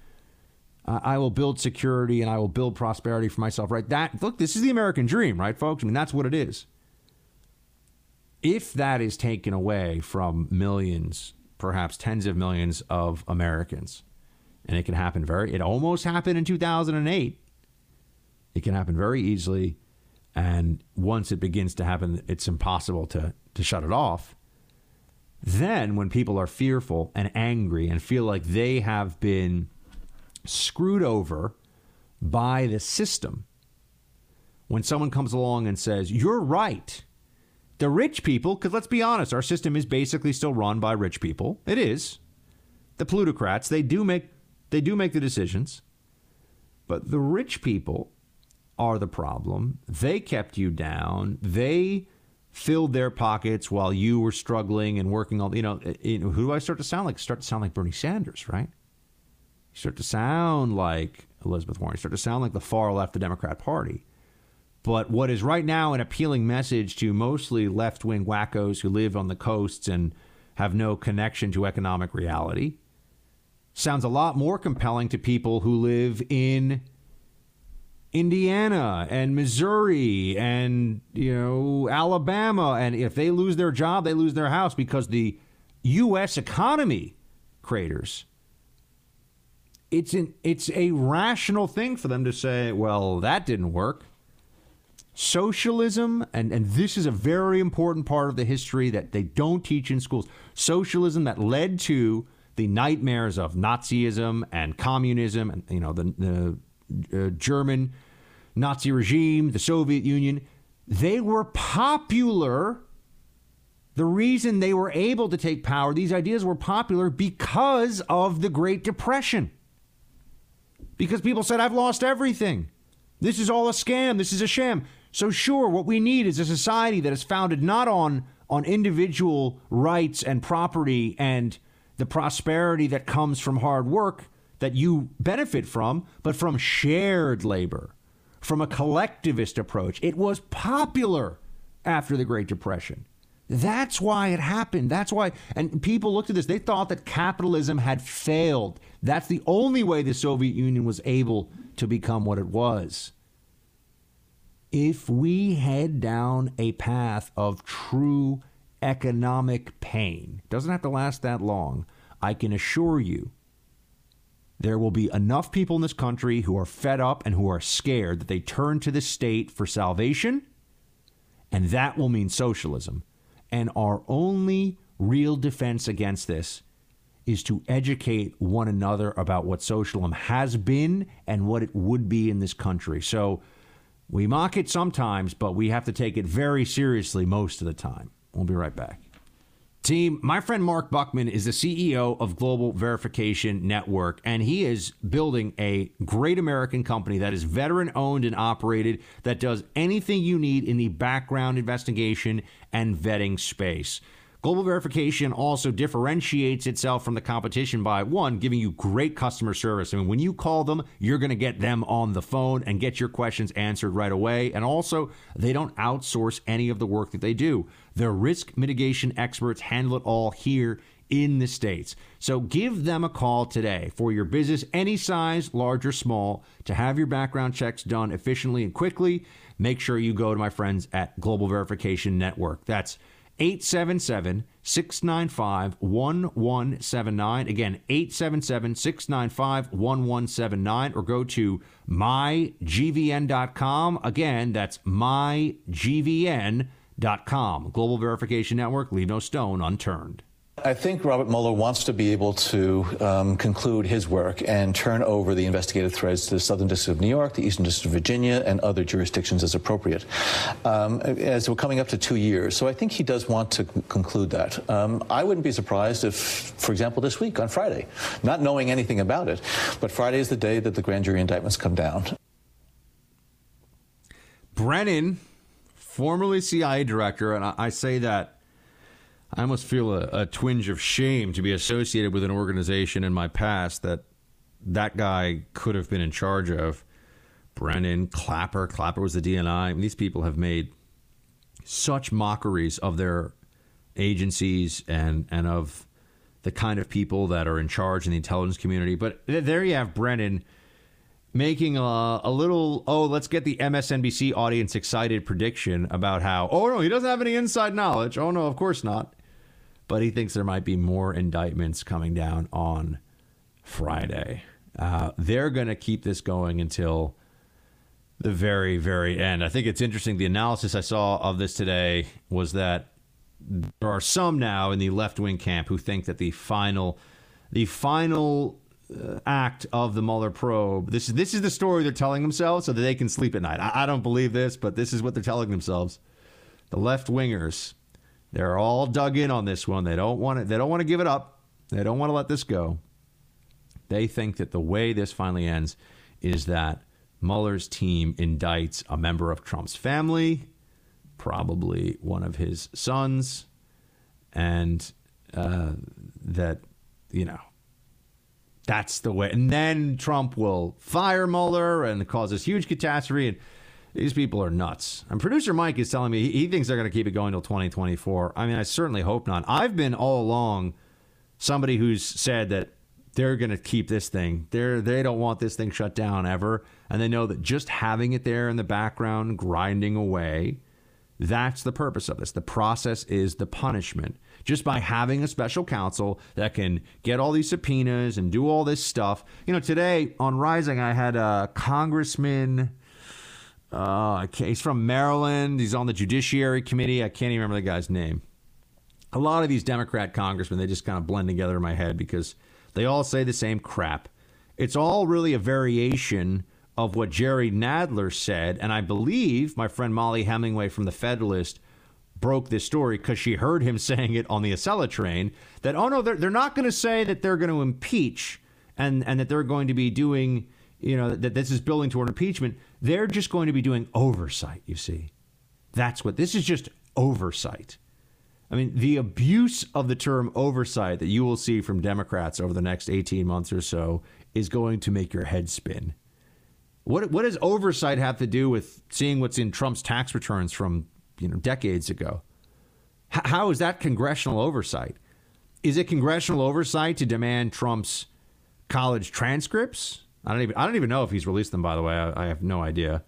I will build security and I will build prosperity for myself. Right? That look. This is the American dream, right, folks? I mean, that's what it is if that is taken away from millions, perhaps tens of millions of Americans, and it can happen very, it almost happened in 2008. It can happen very easily. And once it begins to happen, it's impossible to, to shut it off. Then, when people are fearful and angry and feel like they have been screwed over by the system, when someone comes along and says, You're right, the rich people, because let's be honest, our system is basically still run by rich people. It is. The plutocrats, they do make they do make the decisions. But the rich people are the problem. They kept you down. They filled their pockets while you were struggling and working all you know, eh, you know who do I start to sound like? Start to sound like Bernie Sanders, right? You start to sound like Elizabeth Warren. You start to sound like the far left, of the Democrat Party. But what is right now an appealing message to mostly left wing wackos who live on the coasts and have no connection to economic reality sounds a lot more compelling to people who live in Indiana and Missouri and you know Alabama. And if they lose their job they lose their house because the US economy craters. It's an it's a rational thing for them to say well that didn't work socialism and and this is a very important part of the history that they don't teach in schools socialism that led to the nightmares of nazism and communism and you know the, the uh, german nazi regime the soviet union they were popular The reason they were able to take power, these ideas were popular because of the Great Depression. Because people said, I've lost everything. This is all a scam. This is a sham. So, sure, what we need is a society that is founded not on, on individual rights and property and the prosperity that comes from hard work that you benefit from, but from shared labor, from a collectivist approach. It was popular after the Great Depression. That's why it happened. That's why, and people looked at this, they thought that capitalism had failed. That's the only way the Soviet Union was able to become what it was. If we head down a path of true economic pain, doesn't have to last that long, I can assure you there will be enough people in this country who are fed up and who are scared that they turn to the state for salvation, and that will mean socialism. And our only real defense against this is to educate one another about what socialism has been and what it would be in this country. So we mock it sometimes, but we have to take it very seriously most of the time. We'll be right back. Team, my friend Mark Buckman is the CEO of Global Verification Network, and he is building a great American company that is veteran owned and operated, that does anything you need in the background investigation and vetting space. Global Verification also differentiates itself from the competition by one, giving you great customer service. I mean, when you call them, you're going to get them on the phone and get your questions answered right away. And also, they don't outsource any of the work that they do. Their risk mitigation experts handle it all here in the States. So give them a call today for your business, any size, large or small, to have your background checks done efficiently and quickly. Make sure you go to my friends at Global Verification Network. That's 877 695 1179. Again, 877 695 1179, or go to mygvn.com. Again, that's mygvn.com. Global Verification Network, leave no stone unturned. I think Robert Mueller wants to be able to um, conclude his work and turn over the investigative threads to the Southern District of New York, the Eastern District of Virginia, and other jurisdictions as appropriate. Um, as we're coming up to two years, so I think he does want to conclude that. Um, I wouldn't be surprised if, for example, this week on Friday, not knowing anything about it, but Friday is the day that the grand jury indictments come down. Brennan, formerly CIA director, and I, I say that I almost feel a, a, twinge of shame to be associated with an organization in my past that that guy could have been in charge of. Brennan, Clapper, Clapper was the DNI. I mean, these people have made such mockeries of their agencies and, and of the kind of people that are in charge in the intelligence community. But there you have Brennan making a, a, little, oh, let's get the MSNBC audience excited prediction about how, oh, no, he doesn't have any inside knowledge. Oh, no, of course not but he thinks there might be more indictments coming down on Friday. Uh, they're going to keep this going until the very, very end. I think it's interesting. The analysis I saw of this today was that there are some now in the left wing camp who think that the final, the final uh, act of the Mueller probe. This is this is the story they're telling themselves so that they can sleep at night. I, I don't believe this, but this is what they're telling themselves. The left wingers they're all dug in on this one. They don't want it. They don't want to give it up. They don't want to let this go. They think that the way this finally ends is that Mueller's team indicts a member of Trump's family, probably one of his sons, and uh, that you know that's the way. And then Trump will fire Mueller and cause this huge catastrophe. And these people are nuts. And producer Mike is telling me he, thinks they're going to keep it going till 2024. I mean, I certainly hope not. I've been all along somebody who's said that they're going to keep this thing. They're they don't want this thing shut down ever, and they know that just having it there in the background grinding away, that's the purpose of this. The process is the punishment. Just by having a special counsel that can get all these subpoenas and do all this stuff. You know, today on Rising, I had a congressman uh, he's from Maryland. He's on the Judiciary Committee. I can't even remember the guy's name. A lot of these Democrat congressmen, they just kind of blend together in my head because they all say the same crap. It's all really a variation of what Jerry Nadler said, and I believe my friend Mollie Hemingway from The Federalist broke this story because she heard him saying it on the Acela train that, oh no, they're, they're not going to say that they're going to impeach and, and that they're going to be doing, you know, that this is building toward impeachment. They're just going to be doing oversight, you see. That's what this is just oversight. I mean, the abuse of the term oversight that you will see from Democrats over the next 18 months or so is going to make your head spin. What, what does oversight have to do with seeing what's in Trump's tax returns from you know decades ago? H- how is that congressional oversight? Is it congressional oversight to demand Trump's college transcripts? I don't even I don't even know if he's released them. By the way, I, I have no idea.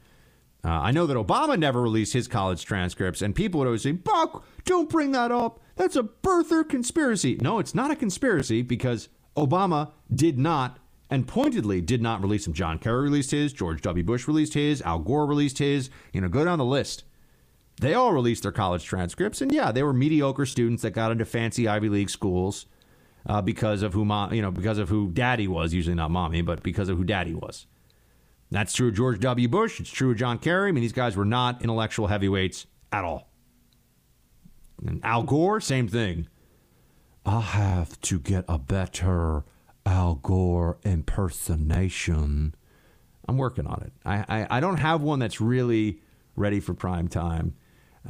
Uh, I know that Obama never released his college transcripts, and people would always say, Buck, don't bring that up. That's a birther conspiracy. No, it's not a conspiracy because Obama did not and pointedly did not release them. John Kerry released his, George W. Bush released his, Al Gore released his. You know, go down the list. They all released their college transcripts, and yeah, they were mediocre students that got into fancy Ivy League schools uh, because of who mom, you know, because of who daddy was. Usually not mommy, but because of who daddy was. That's true of George W. Bush. It's true of John Kerry. I mean, these guys were not intellectual heavyweights at all. And Al Gore, same thing. I have to get a better Al Gore impersonation. I'm working on it. I, I, I don't have one that's really ready for prime time.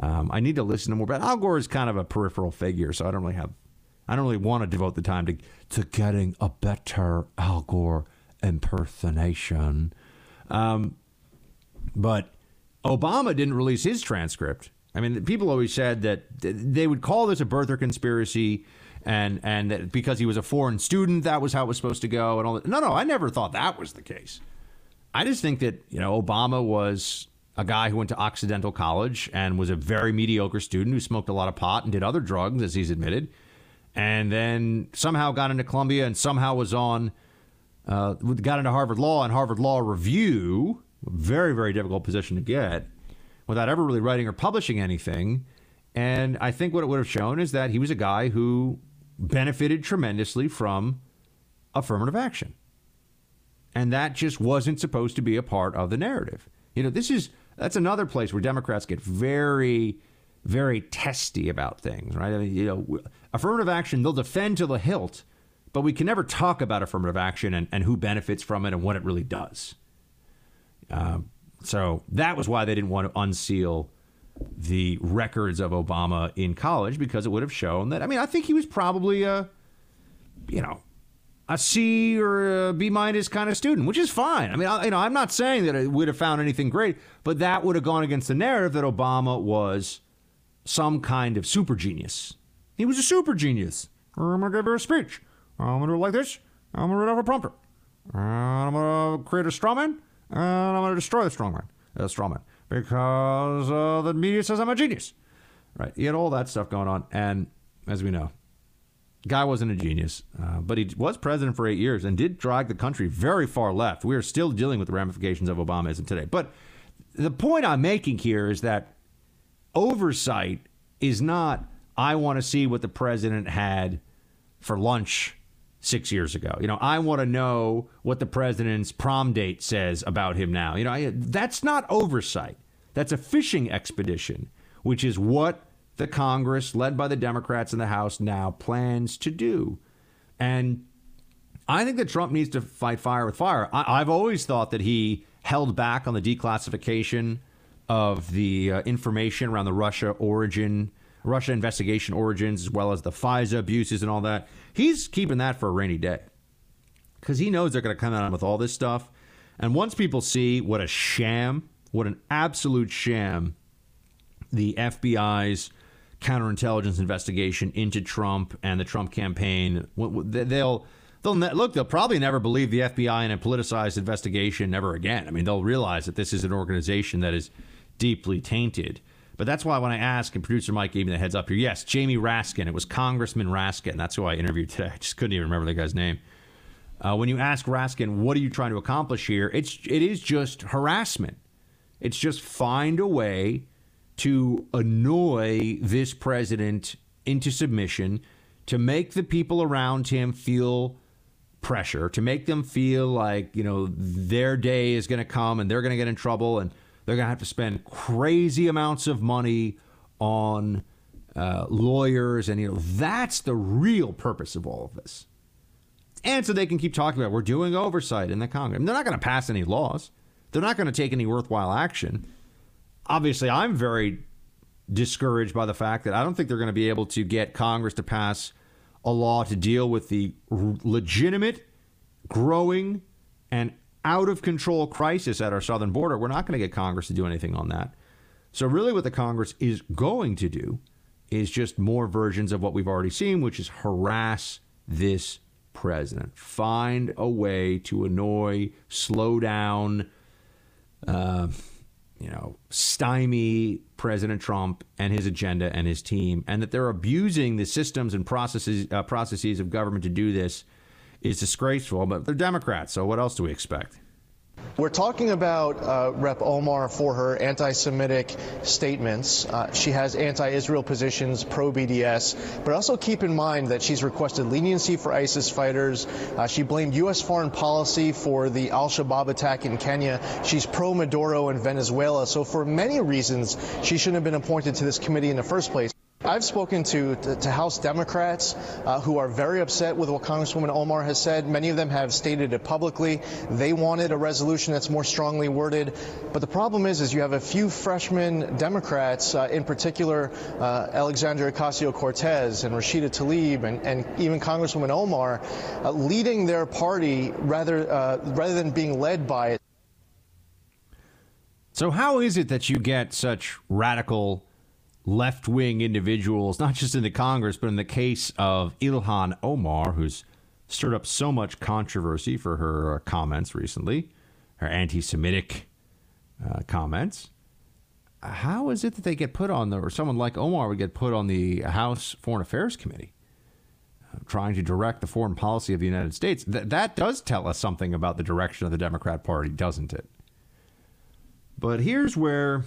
Um, I need to listen to more, but Al Gore is kind of a peripheral figure, so I don't really have, I don't really want to devote the time to to getting a better Al Gore impersonation. Um, but Obama didn't release his transcript. I mean, people always said that they would call this a birther conspiracy, and and that because he was a foreign student, that was how it was supposed to go. And all that. No, no, I never thought that was the case. I just think that you know Obama was a guy who went to Occidental College and was a very mediocre student who smoked a lot of pot and did other drugs, as he's admitted, and then somehow got into Columbia and somehow was on uh, got into Harvard Law and Harvard Law Review, very, very difficult position to get, without ever really writing or publishing anything. And I think what it would have shown is that he was a guy who benefited tremendously from affirmative action. And that just wasn't supposed to be a part of the narrative. You know, this is that's another place where Democrats get very, very testy about things, right? I mean, you know, affirmative action they'll defend to the hilt but we can never talk about affirmative action and, and who benefits from it and what it really does. Uh, so that was why they didn't want to unseal the records of Obama in college because it would have shown that. I mean, I think he was probably a, you know, a C or a B minus kind of student, which is fine. I mean, I, you know, I'm not saying that it would have found anything great, but that would have gone against the narrative that Obama was some kind of super genius. He was a super genius. I'm gonna give her a speech. I'm going to do it like this. I'm going to read off a prompter. And I'm going to create a straw man. And I'm going to destroy the strong man. The straw man. Because uh, the media says I'm a genius. Right. He had all that stuff going on. And as we know, guy wasn't a genius, uh, but he was president for eight years and did drag the country very far left. We are still dealing with the ramifications of Obamaism today. But the point I'm making here is that oversight is not, I want to see what the president had for lunch six years ago. You know, I want to know what the president's prom date says about him now. You know, I, that's not oversight. That's a fishing expedition, which is what the Congress, led by the Democrats in the House, now plans to do. And I think that Trump needs to fight fire with fire. I, have always thought that he held back on the declassification of the uh, information around the Russia origin, Russia investigation origins, as well as the FISA abuses and all that. He's keeping that for a rainy day because he knows they're going to come out with all this stuff. And once people see what a sham, what an absolute sham the FBI's counterintelligence investigation into Trump and the Trump campaign, they'll they'll look. They'll probably never believe the FBI in a politicized investigation ever again. I mean, they'll realize that this is an organization that is deeply tainted. But that's why when I asked, and producer Mike gave me the heads up here, yes, Jamie Raskin. It was Congressman Raskin. That's who I interviewed today. I just couldn't even remember the guy's name. Uh, when you ask Raskin, what are you trying to accomplish here? It's it is just harassment. It's just find a way to annoy this president into submission, to make the people around him feel pressure, to make them feel like you know their day is going to come and they're going to get in trouble and they're going to have to spend crazy amounts of money on uh, lawyers, and you know that's the real purpose of all of this. And so they can keep talking about we're doing oversight in the Congress. They're not going to pass any laws. They're not going to take any worthwhile action. Obviously, I'm very discouraged by the fact that I don't think they're going to be able to get Congress to pass a law to deal with the legitimate, growing, and out of control crisis at our southern border. We're not going to get Congress to do anything on that. So, really, what the Congress is going to do is just more versions of what we've already seen, which is harass this president. Find a way to annoy, slow down, uh, you know, stymie President Trump and his agenda and his team, and that they're abusing the systems and processes uh, processes of government to do this is disgraceful. But they're Democrats, so what else do we expect? We're talking about uh, Rep. Omar for her anti Semitic statements. Uh, she has anti Israel positions, pro BDS, but also keep in mind that she's requested leniency for ISIS fighters. Uh, she blamed U.S. foreign policy for the Al Shabaab attack in Kenya. She's pro Maduro in Venezuela. So, for many reasons, she shouldn't have been appointed to this committee in the first place. I've spoken to, to, House Democrats uh, who are very upset with what Congresswoman Omar has said. Many of them have stated it publicly. They wanted a resolution that's more strongly worded. But the problem is, is you have a few freshman Democrats, uh, in particular uh, Alexandria Ocasio-Cortez and Rashida Tlaib and, and even Congresswoman Omar, uh, leading their party rather uh, rather than being led by it. So how is it that you get such radical? Left wing individuals, not just in the Congress, but in the case of Ilhan Omar, who's stirred up so much controversy for her uh, comments recently, her anti Semitic uh, comments. How is it that they get put on the, or someone like Omar would get put on the House Foreign Affairs Committee, uh, trying to direct the foreign policy of the United States? Th- that does tell us something about the direction of the Democrat Party, doesn't it? But here's where,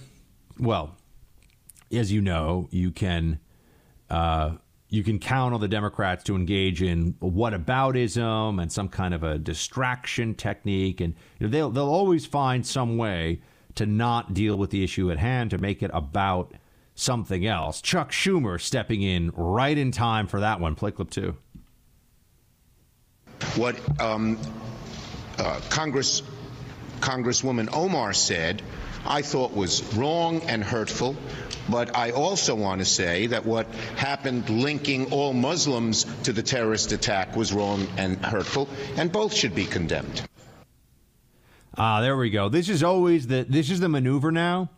well, as you know, you can uh, you can count on the Democrats to engage in whataboutism and some kind of a distraction technique, and you know, they'll they'll always find some way to not deal with the issue at hand to make it about something else. Chuck Schumer stepping in right in time for that one. Play clip two. What um, uh, Congress Congresswoman Omar said, I thought was wrong and hurtful. But I also want to say that what happened linking all Muslims to the terrorist attack was wrong and hurtful, and both should be condemned. Ah, there we go. This is always the this is the maneuver now.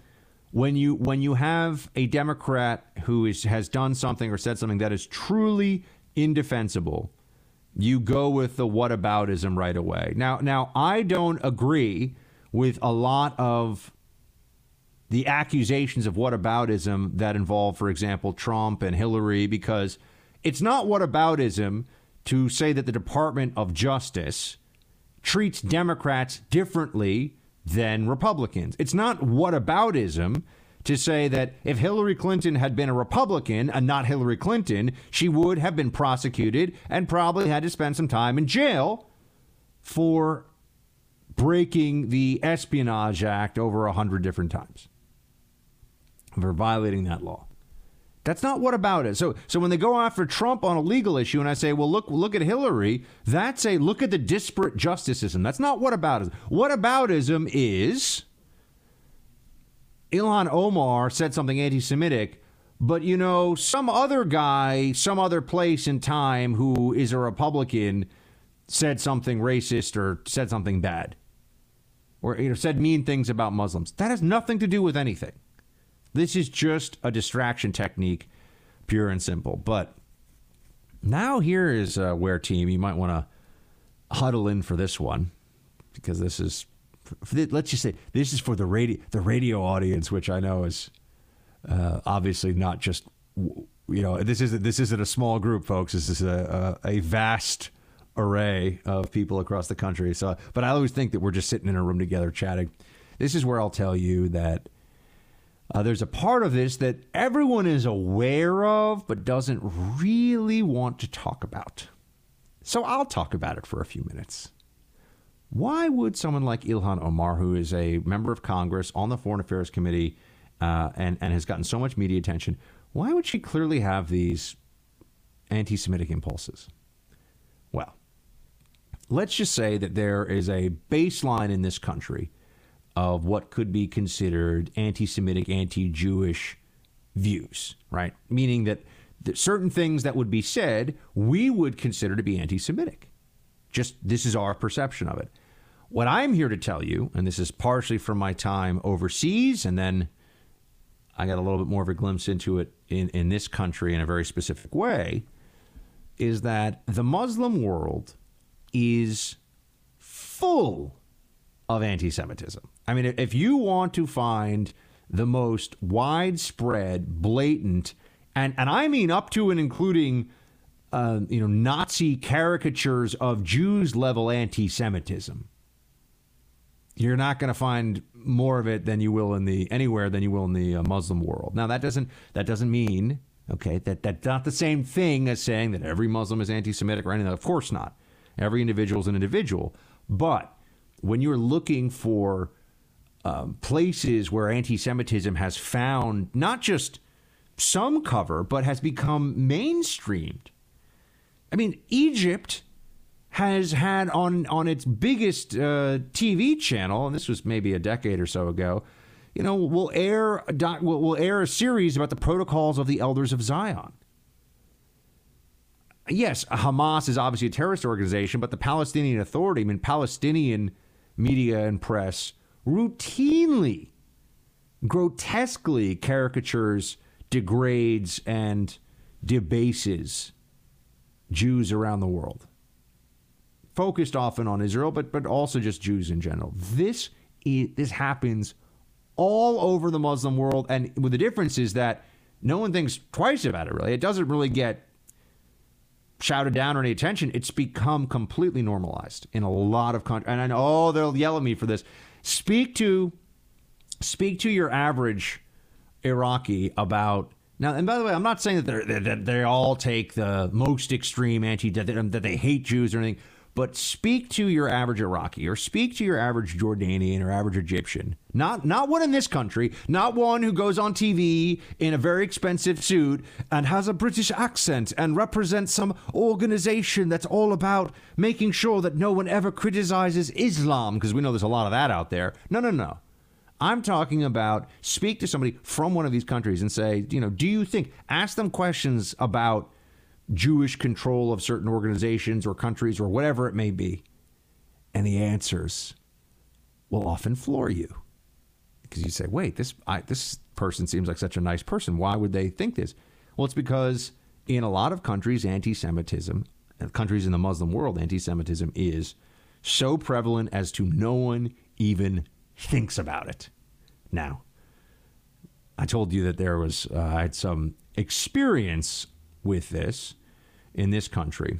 When you when you have a Democrat who is has done something or said something that is truly indefensible, you go with the whataboutism right away. Now now I don't agree with a lot of the accusations of whataboutism that involve, for example, Trump and Hillary, because it's not whataboutism to say that the Department of Justice treats Democrats differently than Republicans. It's not whataboutism to say that if Hillary Clinton had been a Republican and not Hillary Clinton, she would have been prosecuted and probably had to spend some time in jail for breaking the Espionage Act over a hundred different times for violating that law. That's not what about it. So so when they go after Trump on a legal issue and I say, well, look look at Hillary, that's a look at the disparate justice system. That's not what about it. What aboutism is Ilhan Omar said something anti Semitic, but you know, some other guy, some other place in time who is a Republican said something racist or said something bad. Or you know, said mean things about Muslims. That has nothing to do with anything. This is just a distraction technique, pure and simple. But now here is uh, where team you might want to huddle in for this one because this is let's just say this is for the radio the radio audience, which I know is uh, obviously not just you know this isn't this isn't a small group, folks. This is a, a, a vast array of people across the country. So, but I always think that we're just sitting in a room together chatting. This is where I'll tell you that uh, there's a part of this that everyone is aware of but doesn't really want to talk about. So I'll talk about it for a few minutes. Why would someone like Ilhan Omar, who is a member of Congress on the Foreign Affairs Committee uh, and, and has gotten so much media attention, why would she clearly have these anti Semitic impulses? Well, let's just say that there is a baseline in this country of what could be considered anti Semitic, anti Jewish views, right? Meaning that certain things that would be said we would consider to be anti Semitic. Just this is our perception of it. What I'm here to tell you, and this is partially from my time overseas, and then I got a little bit more of a glimpse into it in, in this country in a very specific way, is that the Muslim world is full of anti Semitism. I mean, if you want to find the most widespread, blatant, and, and I mean up to and including uh, you know Nazi caricatures of Jews level anti-Semitism. You're not going to find more of it than you will in the anywhere than you will in the uh, Muslim world. Now that doesn't that doesn't mean okay that that's not the same thing as saying that every Muslim is anti-Semitic or anything. Of course not. Every individual is an individual, but when you're looking for um, places where anti-Semitism has found not just some cover, but has become mainstreamed. I mean, Egypt has had on on its biggest uh, TV channel, and this was maybe a decade or so ago. You know, will air doc, will air a series about the protocols of the Elders of Zion. Yes, Hamas is obviously a terrorist organization, but the Palestinian Authority, I mean, Palestinian media and press routinely, grotesquely caricatures degrades and debases Jews around the world. Focused often on Israel, but but also just Jews in general. This is, this happens all over the Muslim world, and with the difference is that no one thinks twice about it. Really, it doesn't really get shouted down or any attention. It's become completely normalized in a lot of countries. And I know, oh, they'll yell at me for this. Speak to speak to your average Iraqi about now. And by the way, I'm not saying that, that they all take the most extreme anti that they, that they hate Jews or anything. But speak to your average Iraqi or speak to your average Jordanian or average Egyptian. Not not one in this country, not one who goes on TV in a very expensive suit and has a British accent and represents some organization that's all about making sure that no one ever criticizes Islam because we know there's a lot of that out there. No, no, no. I'm talking about speak to somebody from one of these countries and say, you know, do you think, ask them questions about Jewish control of certain organizations or countries or whatever it may be. And the answers will often floor you. Because you say, wait, this, I, this person seems like such a nice person. Why would they think this? Well, it's because in a lot of countries, anti Semitism, countries in the Muslim world, anti Semitism is so prevalent as to no one even thinks about it. Now, I told you that there was uh, I had some experience with this in this country,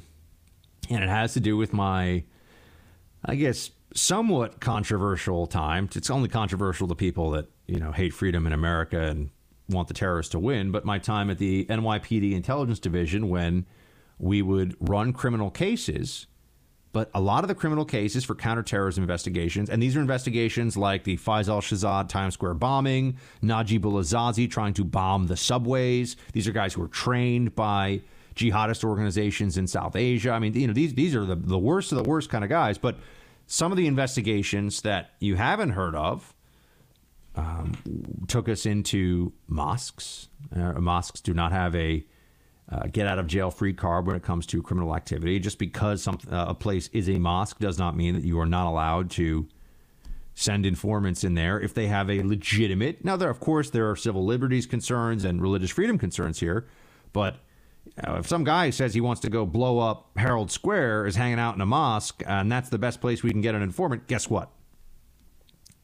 and it has to do with my, I guess, somewhat controversial time. It's only controversial to people that you know hate freedom in America and want the terrorists to win. But my time at the NYPD Intelligence Division when we would run criminal cases but a lot of the criminal cases for counterterrorism investigations, and these are investigations like the Faisal Shahzad Times Square bombing, Najib Azazi trying to bomb the subways. These are guys who were trained by jihadist organizations in South Asia. I mean, you know, these these are the, the worst of the worst kind of guys. But some of the investigations that you haven't heard of um, took us into mosques. Uh, mosques do not have a uh, get out of jail free card when it comes to criminal activity. Just because some, uh, a place is a mosque does not mean that you are not allowed to send informants in there if they have a legitimate. Now, there of course there are civil liberties concerns and religious freedom concerns here, but uh, if some guy says he wants to go blow up Herald Square, is hanging out in a mosque, and that's the best place we can get an informant, guess what?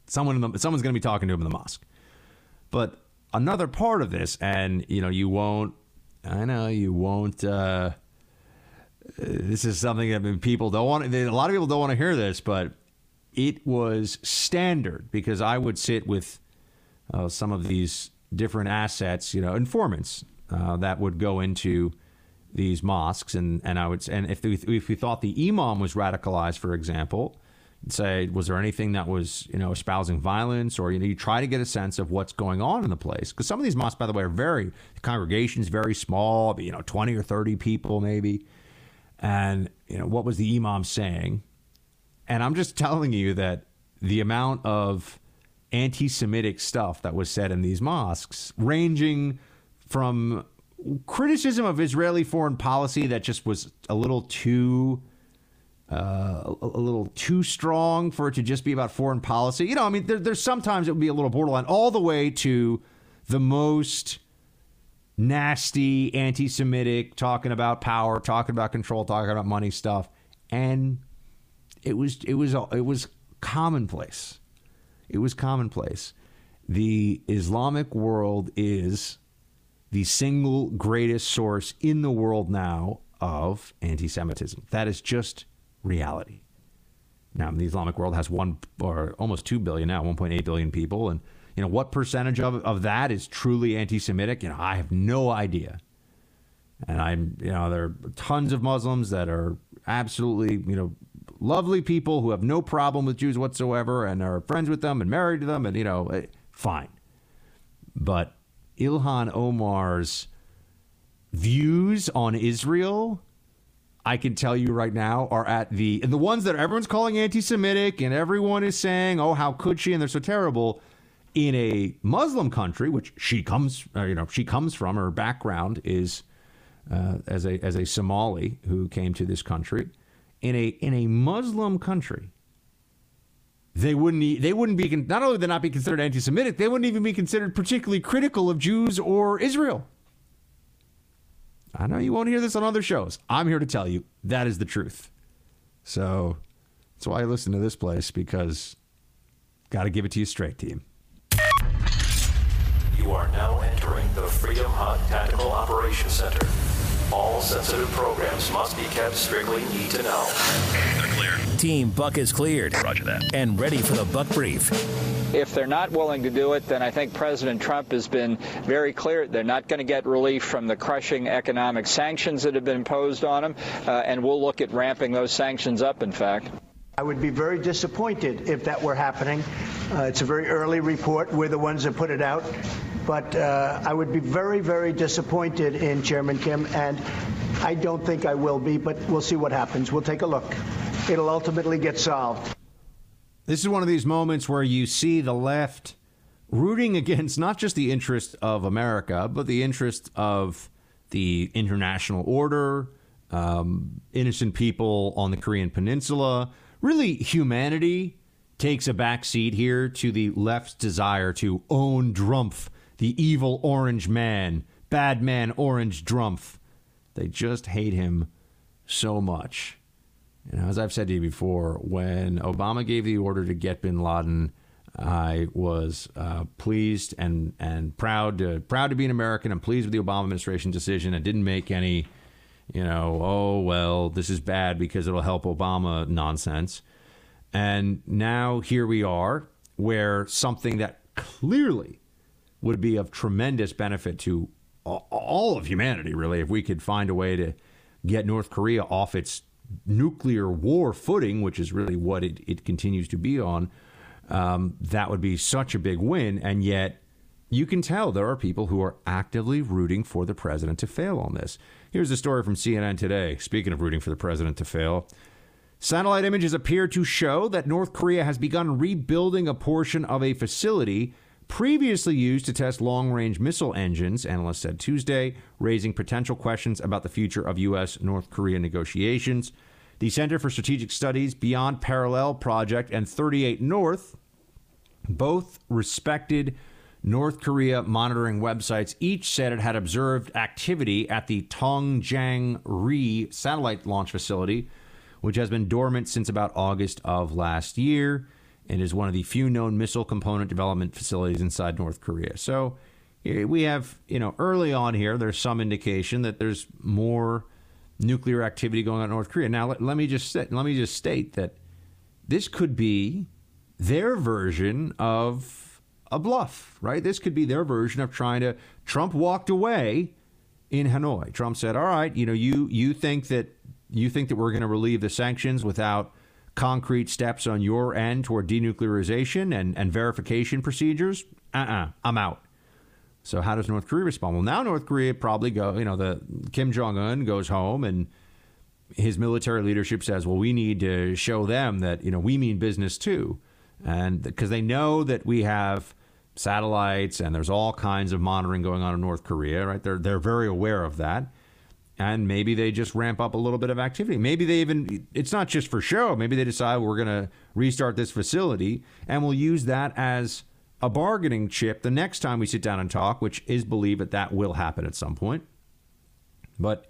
Someone the, someone's going to be talking to him in the mosque. But another part of this, and you know, you won't I know you won't. Uh, this is something that people don't want. A lot of people don't want to hear this, but it was standard because I would sit with uh, some of these different assets, you know, informants uh, that would go into these mosques, and and I would and if we, if we thought the imam was radicalized, for example, say, was there anything that was, you know, espousing violence, or you know, you try to get a sense of what's going on in the place because some of these mosques, by the way, are very the congregation's very small, you know, twenty or thirty people maybe, and you know, what was the imam saying? And I'm just telling you that the amount of anti-Semitic stuff that was said in these mosques, ranging from criticism of Israeli foreign policy that just was a little too uh, a, little too strong for it to just be about foreign policy. You know, I mean, there, there's sometimes it would be a little borderline, all the way to the most nasty anti-Semitic, talking about power, talking about control, talking about money stuff, and it was it was it was commonplace. It was commonplace. The Islamic world is the single greatest source in the world now of anti-Semitism. That is just reality. Now, the Islamic world has one or almost two billion now, 1.8 billion people, and you know what percentage of, of that is truly anti-Semitic? You know, I have no idea. And I'm, you know, there are tons of Muslims that are absolutely, you know, lovely people who have no problem with Jews whatsoever and are friends with them and married to them, and you know, eh, fine. But Ilhan Omar's views on Israel I can tell you right now are at the and the ones that everyone's calling anti-Semitic and everyone is saying, "Oh, how could she?" and they're so terrible. In a Muslim country, which she comes, uh, you know, she comes from, her background is uh, as a as a Somali who came to this country. In a in a Muslim country, they wouldn't they wouldn't be not only would they not be considered anti-Semitic, they wouldn't even be considered particularly critical of Jews or Israel. I know you won't hear this on other shows. I'm here to tell you that is the truth. So that's why I listen to this place because got to give it to you straight, team. You are now entering the Freedom Hut Tactical Operations Center. All sensitive programs must be kept strictly need to know. They're clear. Team Buck is cleared. Roger that. And ready for the Buck Brief. If they're not willing to do it, then I think President Trump has been very clear. They're not going to get relief from the crushing economic sanctions that have been imposed on them, uh, and we'll look at ramping those sanctions up, in fact. I would be very disappointed if that were happening. Uh, it's a very early report. We're the ones that put it out. But uh, I would be very, very disappointed in Chairman Kim, and I don't think I will be, but we'll see what happens. We'll take a look. It'll ultimately get solved. This is one of these moments where you see the left rooting against not just the interest of America, but the interest of the international order, um, innocent people on the Korean Peninsula. Really, humanity takes a backseat here to the left's desire to own Drumpf the evil orange man, bad man orange Drumpf. They just hate him so much. You know, as I've said to you before, when Obama gave the order to get bin Laden, I was uh, pleased and and proud to proud to be an American. I'm pleased with the Obama administration decision. I didn't make any, you know, oh well, this is bad because it'll help Obama nonsense. And now here we are, where something that clearly would be of tremendous benefit to all of humanity, really, if we could find a way to get North Korea off its nuclear war footing, which is really what it, it continues to be on. Um, that would be such a big win. And yet, you can tell there are people who are actively rooting for the president to fail on this. Here's a story from CNN today. Speaking of rooting for the president to fail, satellite images appear to show that North Korea has begun rebuilding a portion of a facility previously used to test long range missile engines, analysts said Tuesday, raising potential questions about the future of U.S. North Korea negotiations. The Center for Strategic Studies Beyond Parallel Project and 38 North, both respected North Korea monitoring websites, each said it had observed activity at the Tongchang-ri satellite launch facility, which has been dormant since about August of last year and is one of the few known missile component development facilities inside North Korea. So eh, we have, you know, early on here, there's some indication that there's more nuclear activity going on in North Korea. Now, let, let me just let me just state that this could be their version of a bluff, right? This could be their version of trying to. Trump walked away in Hanoi. Trump said, "All right, you know, you you think that you think that we're going to relieve the sanctions without." Concrete steps on your end toward denuclearization and, and verification procedures, uh uh-uh, uh, i am out. So how does North Korea respond? Well, now North Korea probably go, you know, the Kim Jong Un goes home and his military leadership says, well, we need to show them that, you know, we mean business too. And because they know that we have satellites and there's all kinds of monitoring going on in North Korea, right? They're, they're very aware of that. And maybe they just ramp up a little bit of activity. Maybe they even, it's not just for show. Maybe they decide we're going to restart this facility and we'll use that as a bargaining chip the next time we sit down and talk, which is believed that that will happen at some point. But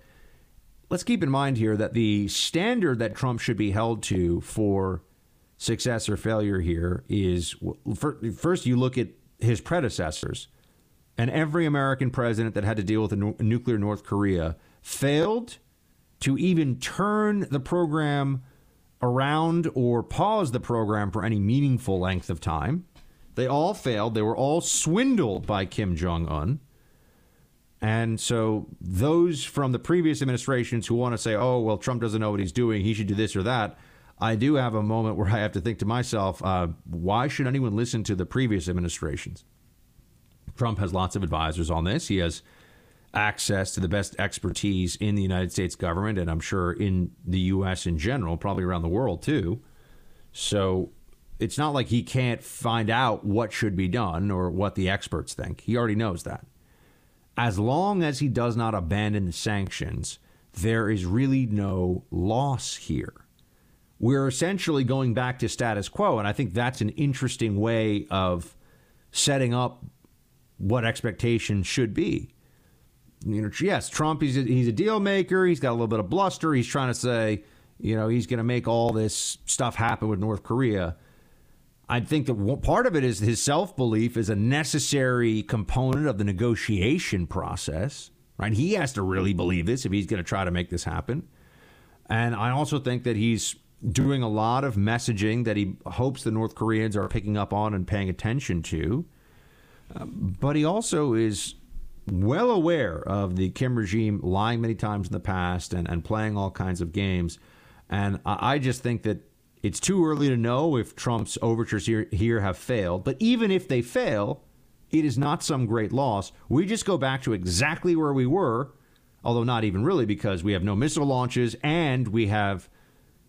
let's keep in mind here that the standard that Trump should be held to for success or failure here is first you look at his predecessors, and every American president that had to deal with a nuclear North Korea failed to even turn the program around or pause the program for any meaningful length of time. They all failed. They were all swindled by Kim Jong un. And so those from the previous administrations who want to say, oh, well, Trump doesn't know what he's doing, he should do this or that, I do have a moment where I have to think to myself, uh, why should anyone listen to the previous administrations? Trump has lots of advisors on this. He has access to the best expertise in the United States government, and I'm sure in the U.S. in general, probably around the world too. So it's not like he can't find out what should be done or what the experts think. He already knows that. As long as he does not abandon the sanctions, there is really no loss here we're essentially going back to status quo. And I think that's an interesting way of setting up what expectations should be. You know, yes, Trump, he's a, he's a deal maker. He's got a little bit of bluster. He's trying to say, you know, he's going to make all this stuff happen with North Korea. I think that part of it is his self belief is a necessary component of the negotiation process, right? He has to really believe this if he's going to try to make this happen. And I also think that he's doing a lot of messaging that he hopes the North Koreans are picking up on and paying attention to. Um, but he also is well aware of the Kim regime lying many times in the past and, and playing all kinds of games. And I, I just think that it's too early to know if Trump's overtures here, here have failed. But even if they fail, it is not some great loss. We just go back to exactly where we were, although not even really, because we have no missile launches and we have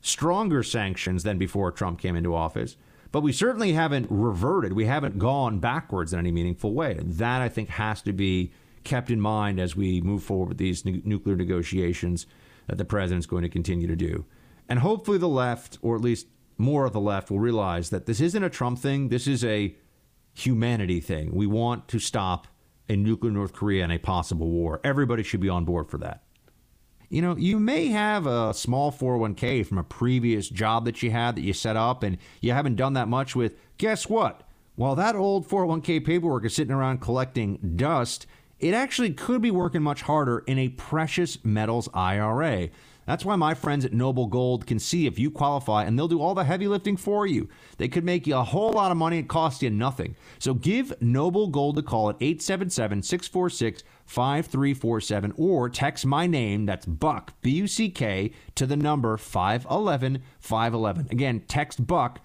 stronger sanctions than before Trump came into office. But we certainly haven't reverted. We haven't gone backwards in any meaningful way. That, I think, has to be kept in mind as we move forward with these nu- nuclear negotiations that the president's going to continue to do. And hopefully, the left, or at least more of the left, will realize that this isn't a Trump thing. This is a humanity thing. We want to stop a nuclear North Korea and a possible war. Everybody should be on board for that you know, you may have a small 401k from a previous job that you had that you set up and you haven't done that much with. Guess what? While that old 401k paperwork is sitting around collecting dust, it actually could be working much harder in a precious metals IRA. That's why my friends at Noble Gold can see if you qualify and they'll do all the heavy lifting for you. They could make you a whole lot of money and cost you nothing. So give Noble Gold a call at 877 646 5347 or text my name, that's Buck, B U C K, to the number 511 511. Again, text Buck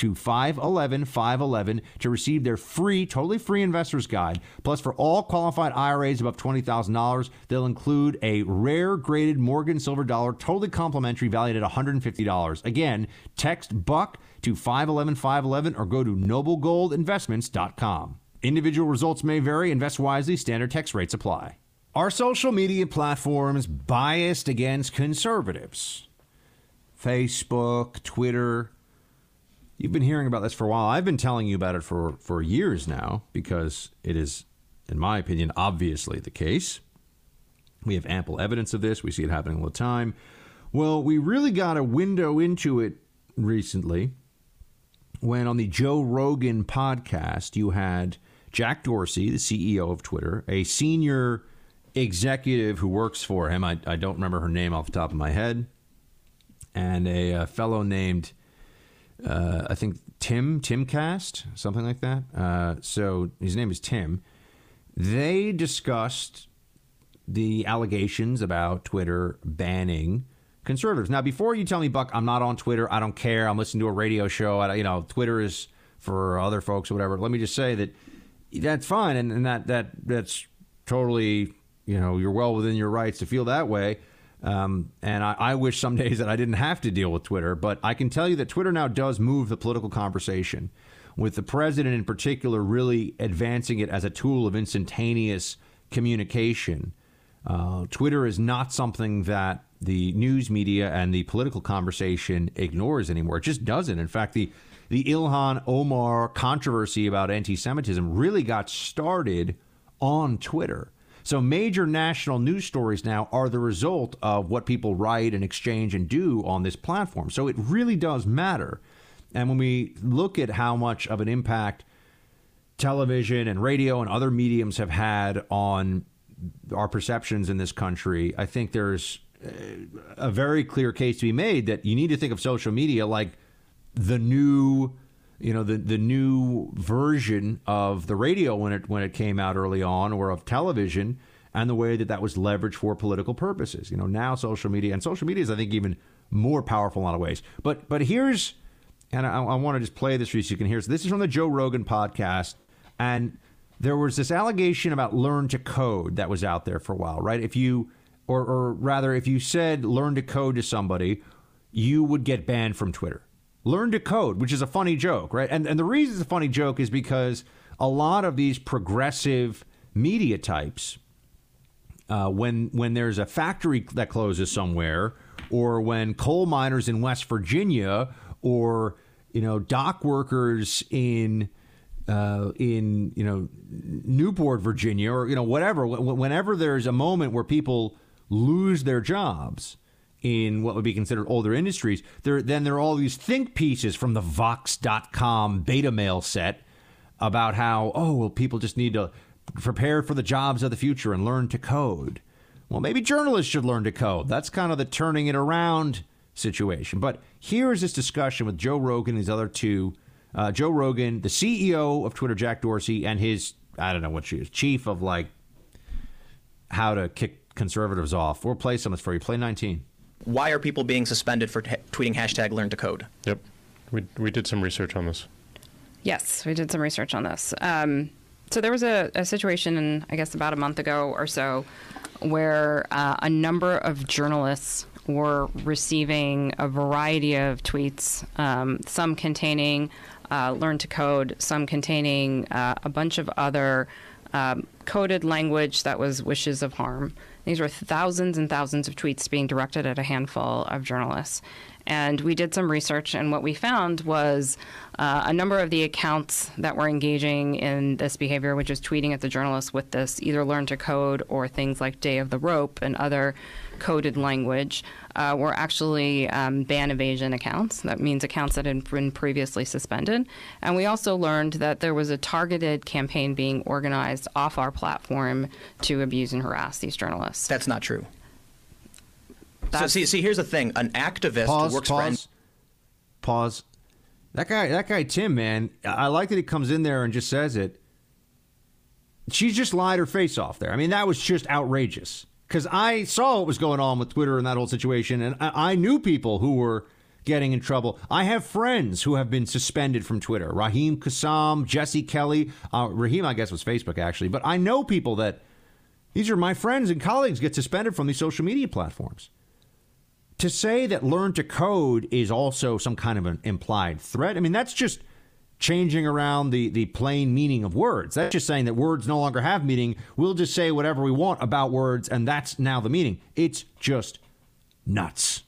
to 511 511 to receive their free, totally free investor's guide. Plus, for all qualified IRAs above $20,000, they'll include a rare graded Morgan silver dollar, totally complimentary, valued at $150. Again, text Buck to 511 511 or go to noblegoldinvestments.com. Individual results may vary. Invest wisely. Standard text rates apply. Are social media platforms biased against conservatives? Facebook, Twitter, You've been hearing about this for a while. I've been telling you about it for, for years now because it is, in my opinion, obviously the case. We have ample evidence of this. We see it happening all the time. Well, we really got a window into it recently when on the Joe Rogan podcast, you had Jack Dorsey, the CEO of Twitter, a senior executive who works for him. I, I don't remember her name off the top of my head, and a, a fellow named uh, I think Tim Timcast, something like that. Uh, so his name is Tim. They discussed the allegations about Twitter banning conservatives. Now, before you tell me, Buck, I'm not on Twitter. I don't care. I'm listening to a radio show. I, you know, Twitter is for other folks or whatever. Let me just say that that's fine, and, and that that that's totally you know you're well within your rights to feel that way. Um, and I, I wish some days that I didn't have to deal with Twitter, but I can tell you that Twitter now does move the political conversation, with the president in particular really advancing it as a tool of instantaneous communication. Uh, Twitter is not something that the news media and the political conversation ignores anymore. It just doesn't. In fact, the the Ilhan Omar controversy about anti-Semitism really got started on Twitter. So major national news stories now are the result of what people write and exchange and do on this platform. So it really does matter. And when we look at how much of an impact television and radio and other mediums have had on our perceptions in this country, I think there's uh, a very clear case to be made that you need to think of social media like the new you know the the new version of the radio when it when it came out early on or of television and the way that that was leveraged for political purposes. You know now social media and social media is i think even more powerful in a lot of ways. But but here's and i, I want to just play this for you so you can hear. So this is from the joe rogan podcast and there was this allegation about learn to code that was out there for a while right? If you or or rather if you said learn to code to somebody you would get banned from twitter learn to code, which is a funny joke, right? And and the reason it's a funny joke is because a lot of these progressive media types, uh, when when there's a factory that closes somewhere, or when coal miners in West Virginia, or you know dock workers in uh, in you know Newport, Virginia, or you know whatever, whenever there's a moment where people lose their jobs in what would be considered older industries, there then there are all these think pieces from the Vox.com beta male set about how, oh, well, people just need to prepare for the jobs of the future and learn to code. Well, maybe journalists should learn to code. That's kind of the turning it around situation. But here is this discussion with Joe Rogan and these other two. Uh, Joe Rogan, the CEO of Twitter, Jack Dorsey, and his, I don't know what she is, chief of like how to kick conservatives off. We'll play some of this for you. Play 19 why are people being suspended for t- tweeting hashtag learn to code? Yep. We, we did some research on this. Yes, we did some research on this. Um, so there was a, a, situation, in, I guess, about a month ago or so, where uh, a number of journalists were receiving a variety of tweets, um, some containing uh, learn to code, some containing uh, a bunch of other um, coded language that was wishes of harm. These were thousands and thousands of tweets being directed at a handful of journalists. And we did some research, and what we found was uh, a number of the accounts that were engaging in this behavior, which is tweeting at the journalists with this either learn to code or things like Day of the Rope and other coded language, uh, were actually um, ban evasion accounts. That means accounts that had been previously suspended. And we also learned that there was a targeted campaign being organized off our platform to abuse and harass these journalists. That's not true. That's, so see, see, here's the thing: an activist pause, who works pause, for. Pause. That guy, that guy, Tim, man, I like that he comes in there and just says it. She just lied her face off there. I mean, that was just outrageous because I saw what was going on with Twitter and that whole situation, and I, I, knew people who were getting in trouble. I have friends who have been suspended from Twitter. Raheem Kassam, Jesse Kelly. Uh, Raheem, I guess, was Facebook actually, but I know people that these are my friends and colleagues get suspended from these social media platforms. To say that learn to code is also some kind of an implied threat, I mean, that's just changing around the, the plain meaning of words. That's just saying that words no longer have meaning. We'll just say whatever we want about words, and that's now the meaning. It's just nuts.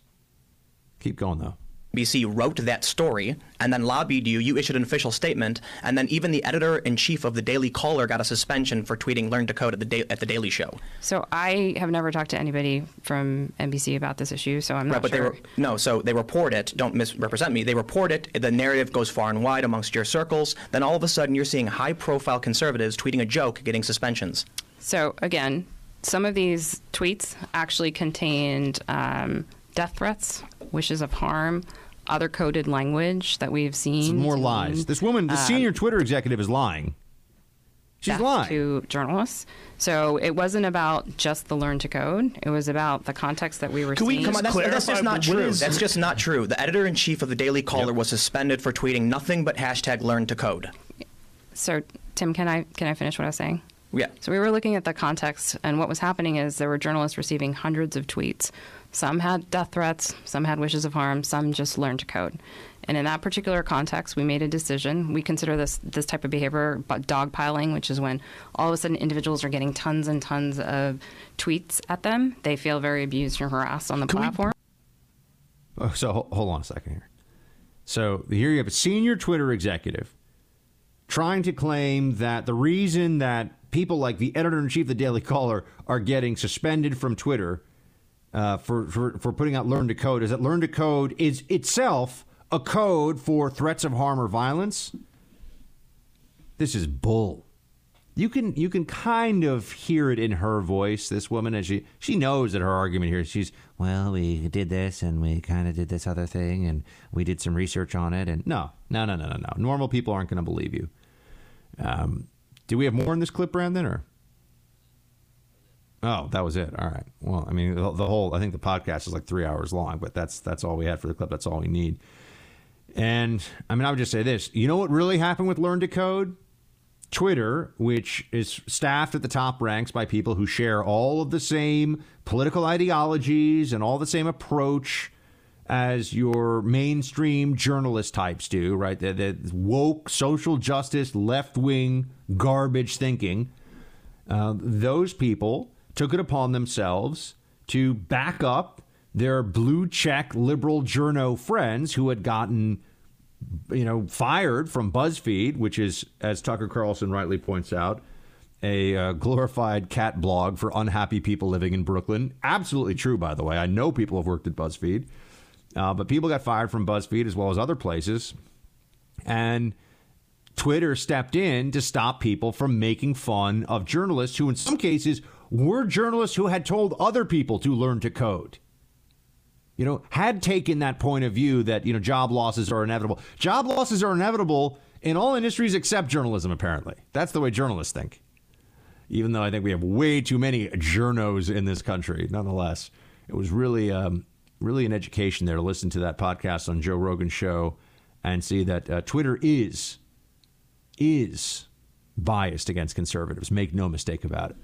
Keep going, though. NBC wrote that story and then lobbied you. You issued an official statement, and then even the editor in chief of the Daily Caller got a suspension for tweeting "Learn to Code" at the da- at the Daily Show. So I have never talked to anybody from NBC about this issue, so I'm not right, but sure. They re- no, so they report it. Don't misrepresent me. They report it. The narrative goes far and wide amongst your circles. Then all of a sudden, you're seeing high-profile conservatives tweeting a joke, getting suspensions. So again, some of these tweets actually contained um, death threats, wishes of harm other coded language that we've seen. Some more lies. This woman, the um, senior Twitter executive, is lying. She's lying. to journalists. So it wasn't about just the learn to code. It was about the context that we were Can we come on? That's, that's just not true. That's just not true. The editor in chief of the Daily Caller was suspended for tweeting nothing but hashtag learn to code. So Tim, can I can I finish what I was saying? Yeah. So we were looking at the context, and what was happening is there were journalists receiving hundreds of tweets. Some had death threats, some had wishes of harm, some just learned to code. And in that particular context, we made a decision. We consider this this type of behavior dogpiling, which is when all of a sudden individuals are getting tons and tons of tweets at them. They feel very abused and harassed on the platform. Oh, so hold on a second here. So here you have a senior Twitter executive trying to claim that the reason that people like the editor in chief of the Daily Caller are getting suspended from Twitter uh, for, for for putting out Learn to Code is that Learn to Code is itself a code for threats of harm or violence. This is bull. You can you can kind of hear it in her voice. This woman, as she she knows that her argument here, she's well, we did this and we kind of did this other thing and we did some research on it. And no, no, no, no, no, no. Normal people aren't going to believe you. Um, do we have more in this clip, Brandon? Or oh, that was it. All right. Well, I mean, the, the whole I think the podcast is like three hours long, but that's that's all we had for the clip. That's all we need. And I mean, I would just say this. You know what really happened with Learn to Code? Twitter, which is staffed at the top ranks by people who share all of the same political ideologies and all the same approach as your mainstream journalist types do, right? The, the woke, social justice, left wing garbage thinking. Uh, those people took it upon themselves to back up their blue check liberal journo friends who had gotten you know, fired from BuzzFeed, which is, as Tucker Carlson rightly points out, a uh, glorified cat blog for unhappy people living in Brooklyn. Absolutely true, by the way. I know people have worked at BuzzFeed, uh, but people got fired from BuzzFeed as well as other places. And Twitter stepped in to stop people from making fun of journalists who, in some cases, were journalists who had told other people to learn to code you know, had taken that point of view that, you know, job losses are inevitable. Job losses are inevitable in all industries except journalism, apparently. That's the way journalists think. Even though I think we have way too many journos in this country, nonetheless, it was really, um, really an education there to listen to that podcast on Joe Rogan's show and see that uh, Twitter is, is biased against conservatives. Make no mistake about it.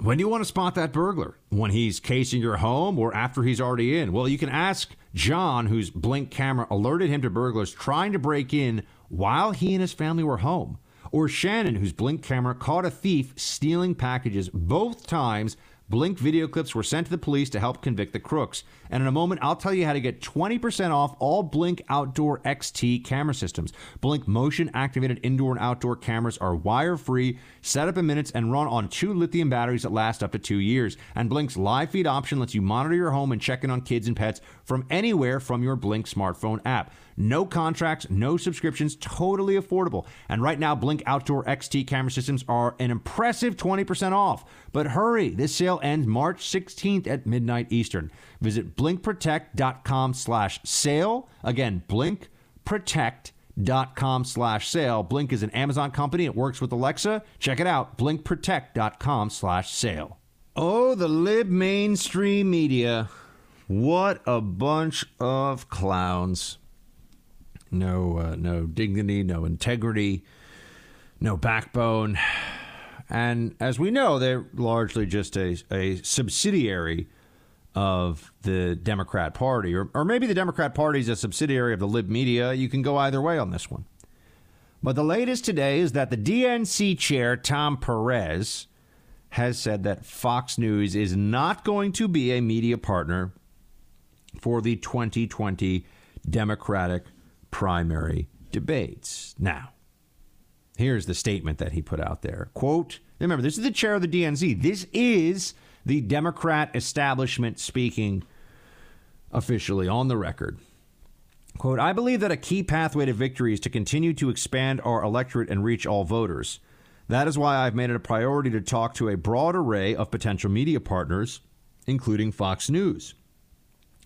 When do you want to spot that burglar? When he's casing your home or after he's already in? Well, you can ask John, whose Blink camera alerted him to burglars trying to break in while he and his family were home. Or Shannon, whose Blink camera caught a thief stealing packages both times. Blink video clips were sent to the police to help convict the crooks. And in a moment, I'll tell you how to get 20% off all Blink Outdoor XT camera systems. Blink motion activated indoor and outdoor cameras are wire free, set up in minutes, and run on two lithium batteries that last up to two years. And Blink's live feed option lets you monitor your home and check in on kids and pets from anywhere from your Blink smartphone app. No contracts, no subscriptions, totally affordable. And right now, Blink Outdoor XT camera systems are an impressive 20% off. But hurry, this sale ends March 16th at midnight Eastern. Visit blinkprotect.com slash sale. Again, blinkprotect.com slash sale. Blink is an Amazon company. It works with Alexa. Check it out, blinkprotect.com slash sale. Oh, the lib mainstream media. What a bunch of clowns. No, uh, no dignity, no integrity, no backbone. And as we know, they're largely just a, a subsidiary of the Democrat Party, or, or maybe the Democrat Party is a subsidiary of the lib media. You can go either way on this one. But the latest today is that the DNC chair, Tom Perez, has said that Fox News is not going to be a media partner for the 2020 Democratic primary debates. Now, here's the statement that he put out there. Quote, remember, this is the chair of the DNC. This is the Democrat establishment speaking officially on the record. Quote, I believe that a key pathway to victory is to continue to expand our electorate and reach all voters. That is why I've made it a priority to talk to a broad array of potential media partners, including Fox News.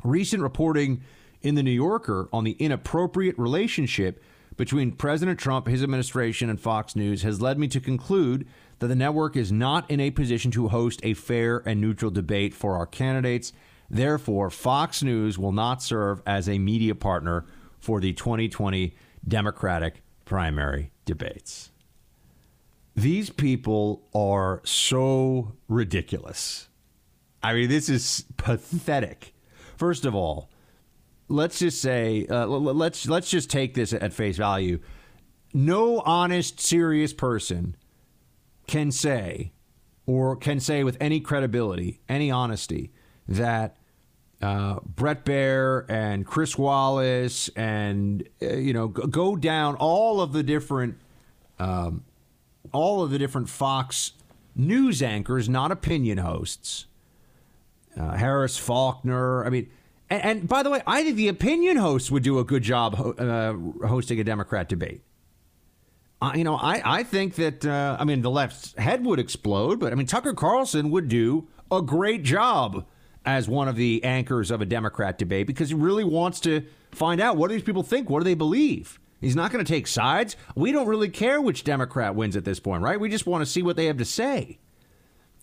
Recent reporting in The New Yorker on the inappropriate relationship between President Trump, his administration, and Fox News has led me to conclude that the network is not in a position to host a fair and neutral debate for our candidates. Therefore, Fox News will not serve as a media partner for the 2020 Democratic primary debates. These people are so ridiculous. I mean, this is pathetic. First of all, let's just say uh, let's let's just take this at face value. No honest, serious person can say, or can say with any credibility, any honesty, that uh, Bret Baier and Chris Wallace and uh, you know go down all of the different um, all of the different Fox news anchors, not opinion hosts. Uh, Harris Faulkner. I mean, and, and, by the way, I think the opinion hosts would do a good job uh, hosting a Democrat debate. You know, I, I think that, uh, I mean, the left's head would explode, but I mean, Tucker Carlson would do a great job as one of the anchors of a Democrat debate because he really wants to find out what do these people think? What do they believe? He's not going to take sides. We don't really care which Democrat wins at this point, right? We just want to see what they have to say.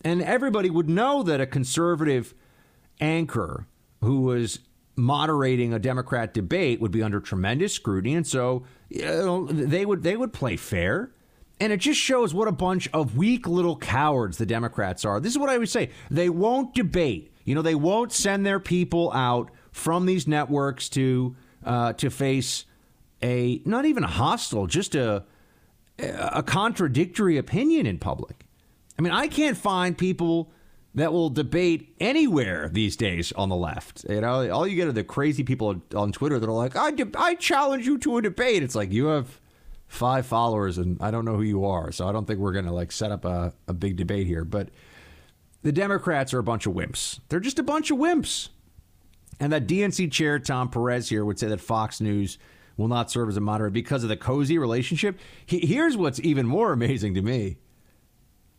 And everybody would know that a conservative anchor who was moderating a Democrat debate would be under tremendous scrutiny, and so you know, they would they would play fair. And it just shows what a bunch of weak little cowards the Democrats are. This is what I would say. They won't debate. You know, they won't send their people out from these networks to uh, to face a not even a hostile, just a a contradictory opinion in public. I mean, I can't find people that will debate anywhere these days on the left. You know, all you get are the crazy people on Twitter that are like, "I de- I challenge you to a debate." It's like you have five followers, and I don't know who you are, so I don't think we're going to like set up a, a big debate here. But the Democrats are a bunch of wimps. They're just a bunch of wimps. And that DNC chair Tom Perez here would say that Fox News will not serve as a moderator because of the cozy relationship. Here's what's even more amazing to me.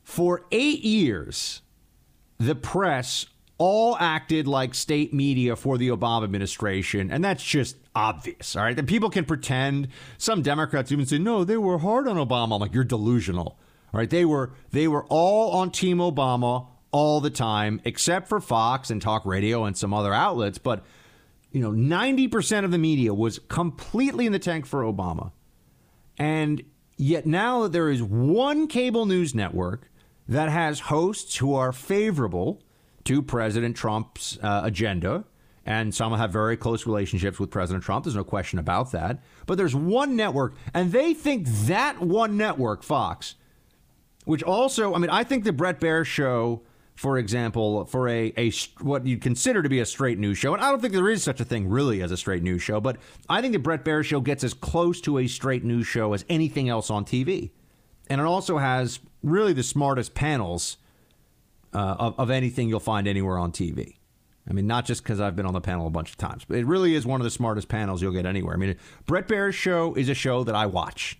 For eight years, the press all acted like state media for the Obama administration, and that's just obvious. All right, and people can pretend. Some Democrats even say, "No, they were hard on Obama." I'm like, "You're delusional." All right, they were they were all on Team Obama all the time, except for Fox and talk radio and some other outlets. But you know, 90% of the media was completely in the tank for Obama. And yet now there is one cable news network that has hosts who are favorable to President Trump's uh, agenda. And some have very close relationships with President Trump. There's no question about that. But there's one network, and they think that one network, Fox, which also, I mean, I think the Bret Baier show for example, for a, a what you'd consider to be a straight news show, and I don't think there is such a thing really as a straight news show, but I think the Bret Baier show gets as close to a straight news show as anything else on TV, and it also has really the smartest panels uh, of, of anything you'll find anywhere on TV. I mean, not just because I've been on the panel a bunch of times, but it really is one of the smartest panels you'll get anywhere. I mean, Bret Baier's show is a show that I watch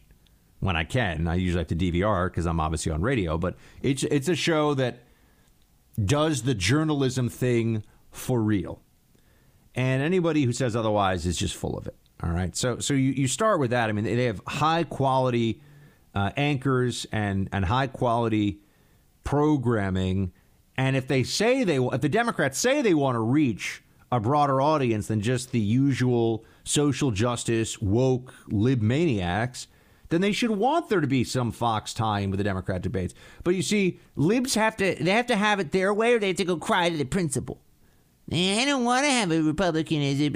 when I can. I usually have to DVR because I'm obviously on radio, but it's it's a show that does the journalism thing for real. And anybody who says otherwise is just full of it. All right. So so you, you start with that. I mean, they have high quality uh, anchors and, and high quality programming. And if they say they, if the Democrats say they want to reach a broader audience than just the usual social justice, woke, lib maniacs, then they should want there to be some Fox tie-in with the Democrat debates. But you see, libs have to they have to have it their way, or they have to go cry to the principal. I don't want to have a Republican as a I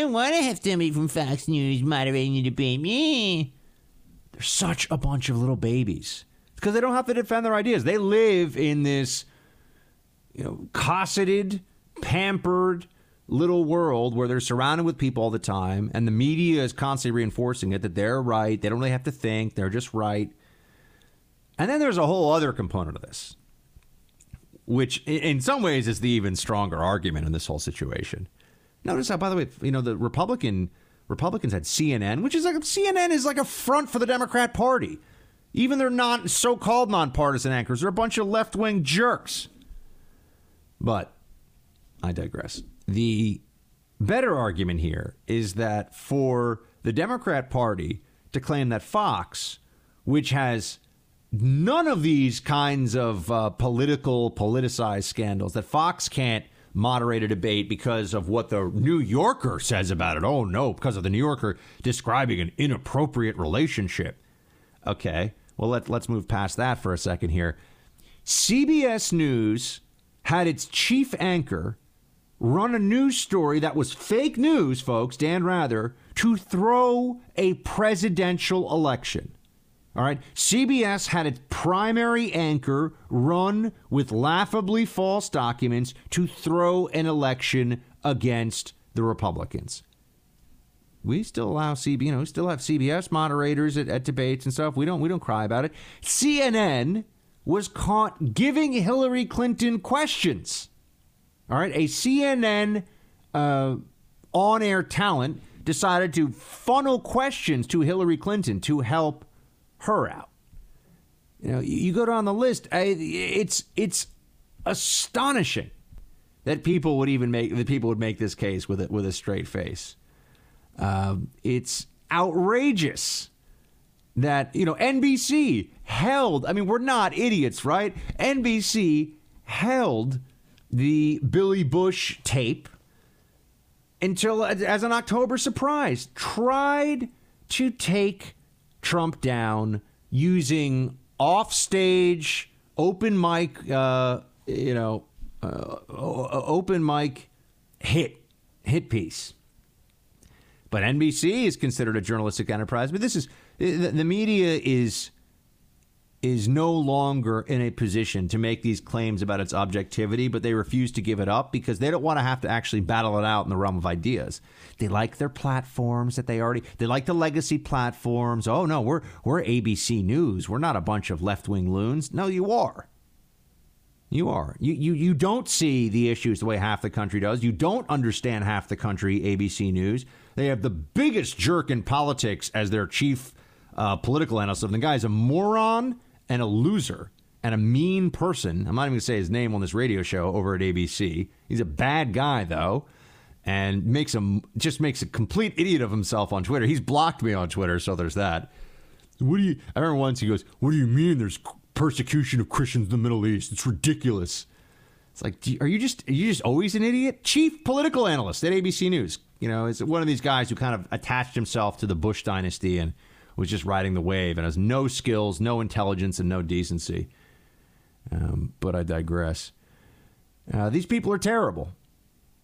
don't want to have somebody from Fox News moderating the debate. Yeah. They're such a bunch of little babies because they don't have to defend their ideas. They live in this, you know, cosseted, pampered, little world where they're surrounded with people all the time, and the media is constantly reinforcing it that they're right. They don't really have to think, they're just right. And then there's a whole other component of this, which in some ways is the even stronger argument in this whole situation. Notice how, by the way, you know, the Republican Republicans had CNN, which is like CNN is like a front for the Democrat Party. Even their non so-called nonpartisan anchors are a bunch of left-wing jerks. But I digress. The better argument here is that for the Democrat Party to claim that Fox, which has none of these kinds of uh, political, politicized scandals that Fox can't moderate a debate because of what the New Yorker says about it. Oh, no, because of the New Yorker describing an inappropriate relationship. Okay, well, let, let's move past that for a second here. CBS News had its chief anchor run a news story that was fake news, folks, Dan Rather, to throw a presidential election. All right. CBS had its primary anchor run with laughably false documents to throw an election against the Republicans. We still allow CB, you know, we still have CBS moderators at, at debates and stuff. We don't we don't cry about it. CNN was caught giving Hillary Clinton questions. All right, a CNN uh, on-air talent decided to funnel questions to Hillary Clinton to help her out. You know, you go down the list. It's it's astonishing that people would even make that people would make this case with it with a straight face. Um, it's outrageous that you know NBC held. I mean, we're not idiots, right? NBC held the Billy Bush tape until as an October surprise. Tried to take Trump down using offstage open mic, uh, you know, uh, open mic hit hit piece. But NBC is considered a journalistic enterprise. But this is the media is is no longer in a position to make these claims about its objectivity, but they refuse to give it up because they don't want to have to actually battle it out in the realm of ideas. They like their platforms that they already they like the legacy platforms. Oh no, we're we're ABC News. We're not a bunch of left-wing loons. No, you are. You are. You, you you don't see the issues the way half the country does. You don't understand half the country ABC News. They have the biggest jerk in politics as their chief uh, political analyst. And the guy's a moron and a loser and a mean person. I'm not even going to say his name on this radio show over at ABC. He's a bad guy though, and makes him just makes a complete idiot of himself on Twitter. He's blocked me on Twitter, so there's that. What do you? I remember once he goes, "What do you mean? There's persecution of Christians in the Middle East? It's ridiculous." It's like, you, are you just are you just always an idiot? Chief political analyst at ABC News. You know, is one of these guys who kind of attached himself to the Bush dynasty and was just riding the wave and has no skills, no intelligence, and no decency. Um, but I digress. Uh, these people are terrible.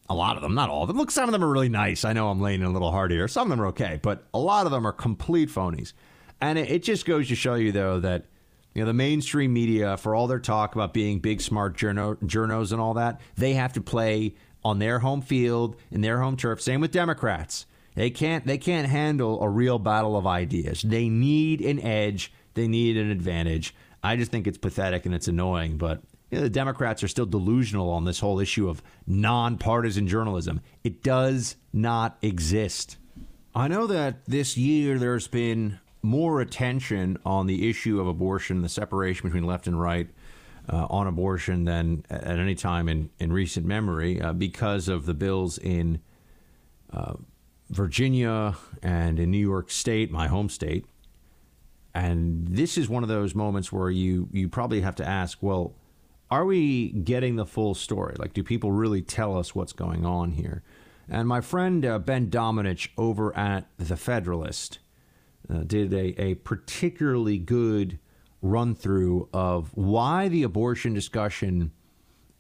A lot of them, not all of them. Look, some of them are really nice. I know I'm laying a little hard here. Some of them are okay, but a lot of them are complete phonies. And it, it just goes to show you, though, that you know the mainstream media, for all their talk about being big, smart journo, journos and all that, they have to play on their home field in their home turf. Same with Democrats. They can't they can't handle a real battle of ideas. They need an edge. They need an advantage. I just think it's pathetic and it's annoying, but you know, the Democrats are still delusional on this whole issue of nonpartisan journalism. It does not exist. I know that this year there's been more attention on the issue of abortion, the separation between left and right uh, on abortion than at any time in, in recent memory uh, because of the bills in uh, Virginia and in New York State, my home state. And this is one of those moments where you, you probably have to ask, well, are we getting the full story? Like, do people really tell us what's going on here? And my friend uh, Ben Domenech over at The Federalist uh, did a, a particularly good run through of why the abortion discussion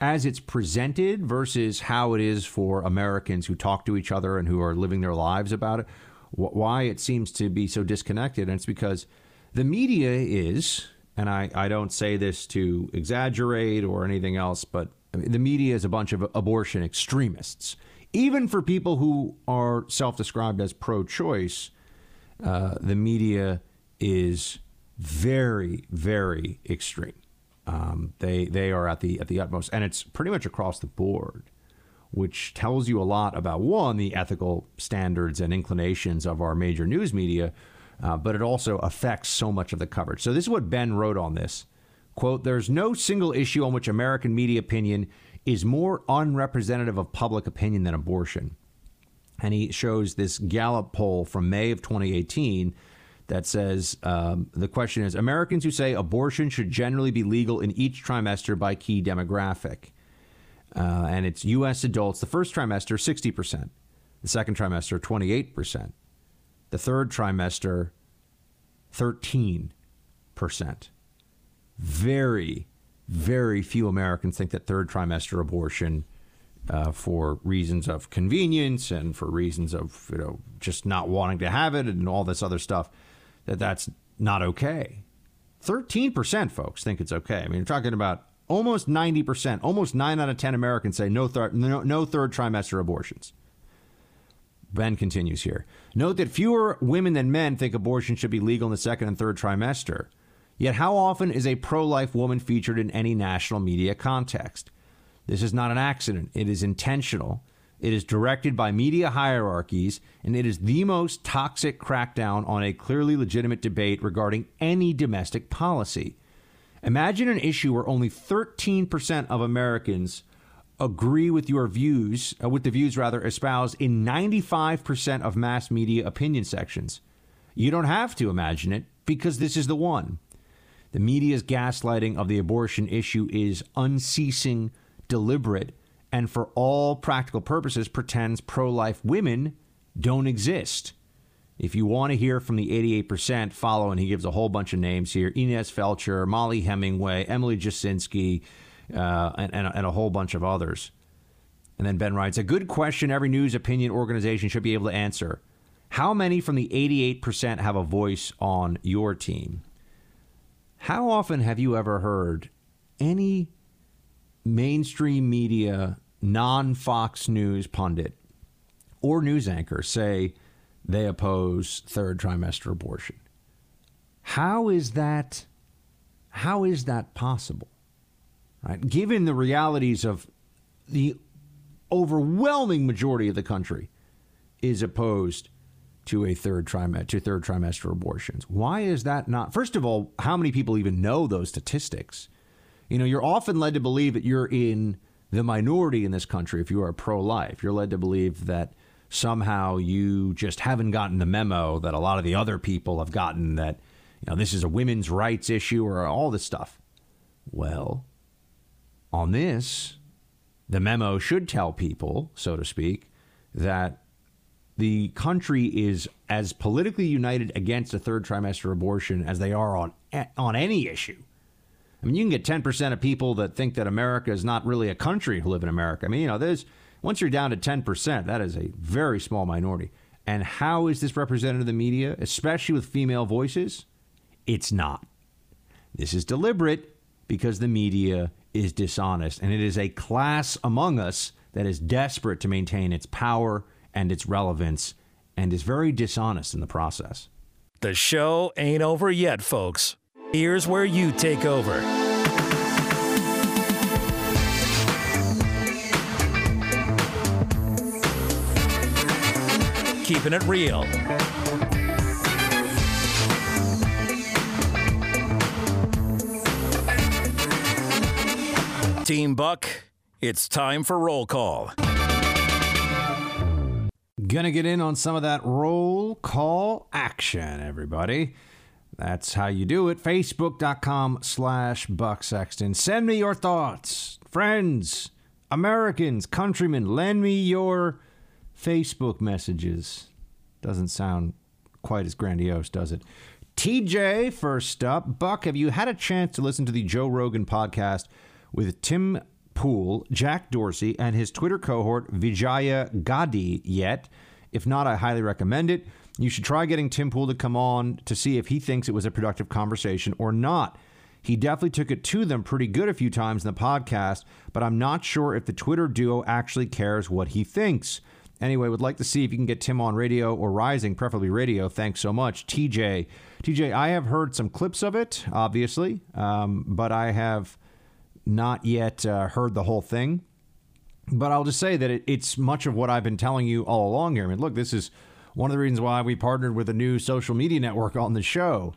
as it's presented versus how it is for Americans who talk to each other and who are living their lives about it, why it seems to be so disconnected. And it's because the media is, and I, I don't say this to exaggerate or anything else, but the media is a bunch of abortion extremists. Even for people who are self described as pro choice, uh, the media is very, very extreme. Um, they they are at the at the utmost, and it's pretty much across the board, which tells you a lot about one the ethical standards and inclinations of our major news media, uh, but it also affects so much of the coverage. So this is what Ben wrote on this quote: "There's no single issue on which American media opinion is more unrepresentative of public opinion than abortion." And he shows this Gallup poll from May of 2018 that says um, the question is Americans who say abortion should generally be legal in each trimester by key demographic. Uh, and it's U.S. adults, the first trimester, 60%, the second trimester, 28%, the third trimester, 13%. Very, very few Americans think that third trimester abortion uh, for reasons of convenience and for reasons of you know just not wanting to have it and all this other stuff that that's not okay. Thirteen percent, folks, think it's okay. I mean, you're talking about almost ninety percent, almost nine out of ten Americans say no, thir- no, no third trimester abortions. Ben continues here. Note that fewer women than men think abortion should be legal in the second and third trimester. Yet, how often is a pro life woman featured in any national media context? This is not an accident, it is intentional. It is directed by media hierarchies, and it is the most toxic crackdown on a clearly legitimate debate regarding any domestic policy. Imagine an issue where only 13% of Americans agree with your views, uh, with the views rather espoused in 95% of mass media opinion sections. You don't have to imagine it because this is the one. The media's gaslighting of the abortion issue is unceasing, deliberate, and for all practical purposes pretends pro life women don't exist. If you want to hear from the 88%, follow, and he gives a whole bunch of names here Inez Feltscher, Mollie Hemingway, Emily Jashinsky, uh, and, and, and a whole bunch of others. And then Ben writes A good question every news opinion organization should be able to answer. How many from the 88% have a voice on your team? How often have you ever heard any mainstream media, non Fox News pundit or news anchor say they oppose third trimester abortion? How is that? How is that possible? Right? Given the realities of the overwhelming majority of the country is opposed to a third trimester to third trimester abortions. Why is that not? First of all, how many people even know those statistics? You know, you're often led to believe that you're in the minority in this country if you are pro-life. You're led to believe that somehow you just haven't gotten the memo that a lot of the other people have gotten that you know this is a women's rights issue or all this stuff. Well, on this, the memo should tell people, so to speak, that the country is as politically united against a third trimester abortion as they are on on any issue. I mean, you can get 10% of people that think that America is not really a country who live in America. I mean, you know, there's once you're down to 10%, that is a very small minority. And how is this represented in the media, especially with female voices? It's not. This is deliberate because the media is dishonest, and it is a class among us that is desperate to maintain its power and its relevance and is very dishonest in the process. The show ain't over yet, folks. Here's where you take over. Keeping it real. Team Buck, it's time for roll call. Gonna get in on some of that roll call action, everybody. That's how you do it. Facebook.com slash Buck Sexton. Send me your thoughts. Friends, Americans, countrymen, lend me your Facebook messages. Doesn't sound quite as grandiose, does it? TJ, first up. Buck, have you had a chance to listen to the Joe Rogan podcast with Tim Pool, Jack Dorsey, and his Twitter cohort Vijaya Gadde yet? If not, I highly recommend it. You should try getting Tim Pool to come on to see if he thinks it was a productive conversation or not. He definitely took it to them pretty good a few times in the podcast, but I'm not sure if the Twitter duo actually cares what he thinks. Anyway, would like to see if you can get Tim on radio or Rising, preferably radio. Thanks so much, TJ. TJ, I have heard some clips of it, obviously, um, but I have not yet uh, heard the whole thing. But I'll just say that it, it's much of what I've been telling you all along here. I mean, look, this is one of the reasons why we partnered with a new social media network on the show,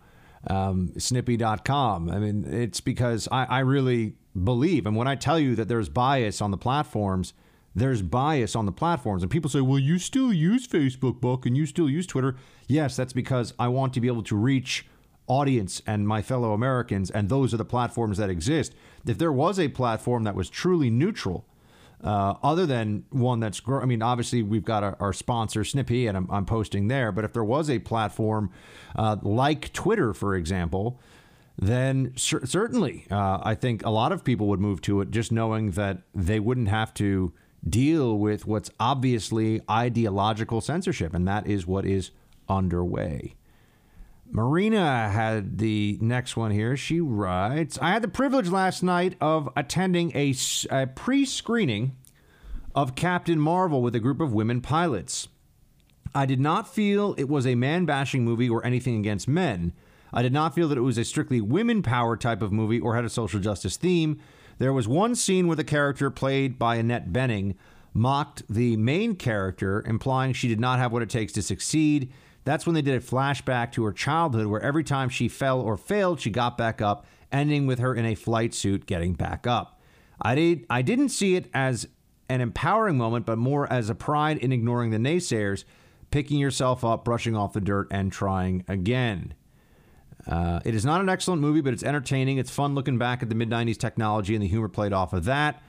um, snippy.com. I mean, it's because I, I really believe, and when I tell you that there's bias on the platforms, there's bias on the platforms. And people say, well, you still use Facebook, Buck, and you still use Twitter. Yes, that's because I want to be able to reach audience and my fellow Americans, and those are the platforms that exist. If there was a platform that was truly neutral, uh, other than one that's, gr- I mean, obviously we've got our, our sponsor Snippy, and I'm, I'm, posting there. But if there was a platform uh, like Twitter, for example, then cer- certainly uh, I think a lot of people would move to it, just knowing that they wouldn't have to deal with what's obviously ideological censorship, and that is what is underway. Marina had the next one here. She writes I had the privilege last night of attending a, a pre screening of Captain Marvel with a group of women pilots. I did not feel it was a man bashing movie or anything against men. I did not feel that it was a strictly women power type of movie or had a social justice theme. There was one scene where the character played by Annette Bening mocked the main character, implying she did not have what it takes to succeed. That's when they did a flashback to her childhood, where every time she fell or failed, she got back up, ending with her in a flight suit getting back up. I, did, I didn't see it as an empowering moment, but more as a pride in ignoring the naysayers, picking yourself up, brushing off the dirt, and trying again. Uh, it is not an excellent movie, but it's entertaining. It's fun looking back at the mid 90s technology and the humor played off of that.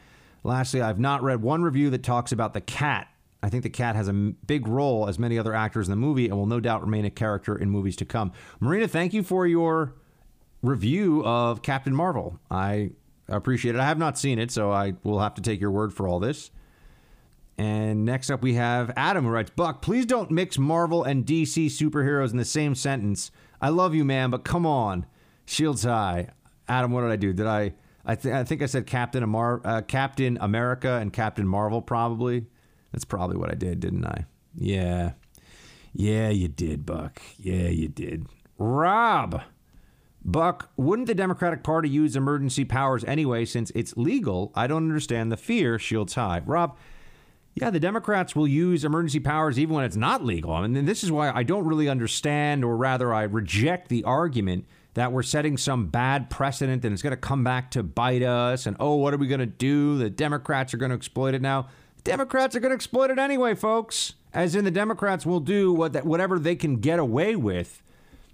Lastly, I've not read one review that talks about the cat I think the cat has a big role, as many other actors in the movie, and will no doubt remain a character in movies to come. Marina, thank you for your review of Captain Marvel. I appreciate it. I have not seen it, so I will have to take your word for all this. And next up, we have Adam who writes Buck, please don't mix Marvel and DC superheroes in the same sentence. I love you, man, but come on. Shields high. Adam, what did I do? Did I. I, th- I think I said Captain, Amar- uh, Captain America and Captain Marvel, probably. That's probably what I did, didn't I? Yeah. Yeah, you did, Buck. Yeah, you did. Rob. Buck, wouldn't the Democratic Party use emergency powers anyway since it's legal? I don't understand the fear. Shields high. Rob, yeah, the Democrats will use emergency powers even when it's not legal. I mean, this is why I don't really understand, or rather, I reject the argument that we're setting some bad precedent and it's going to come back to bite us. And oh, what are we going to do? The Democrats are going to exploit it now. Democrats are going to exploit it anyway, folks. As in, the Democrats will do what that, whatever they can get away with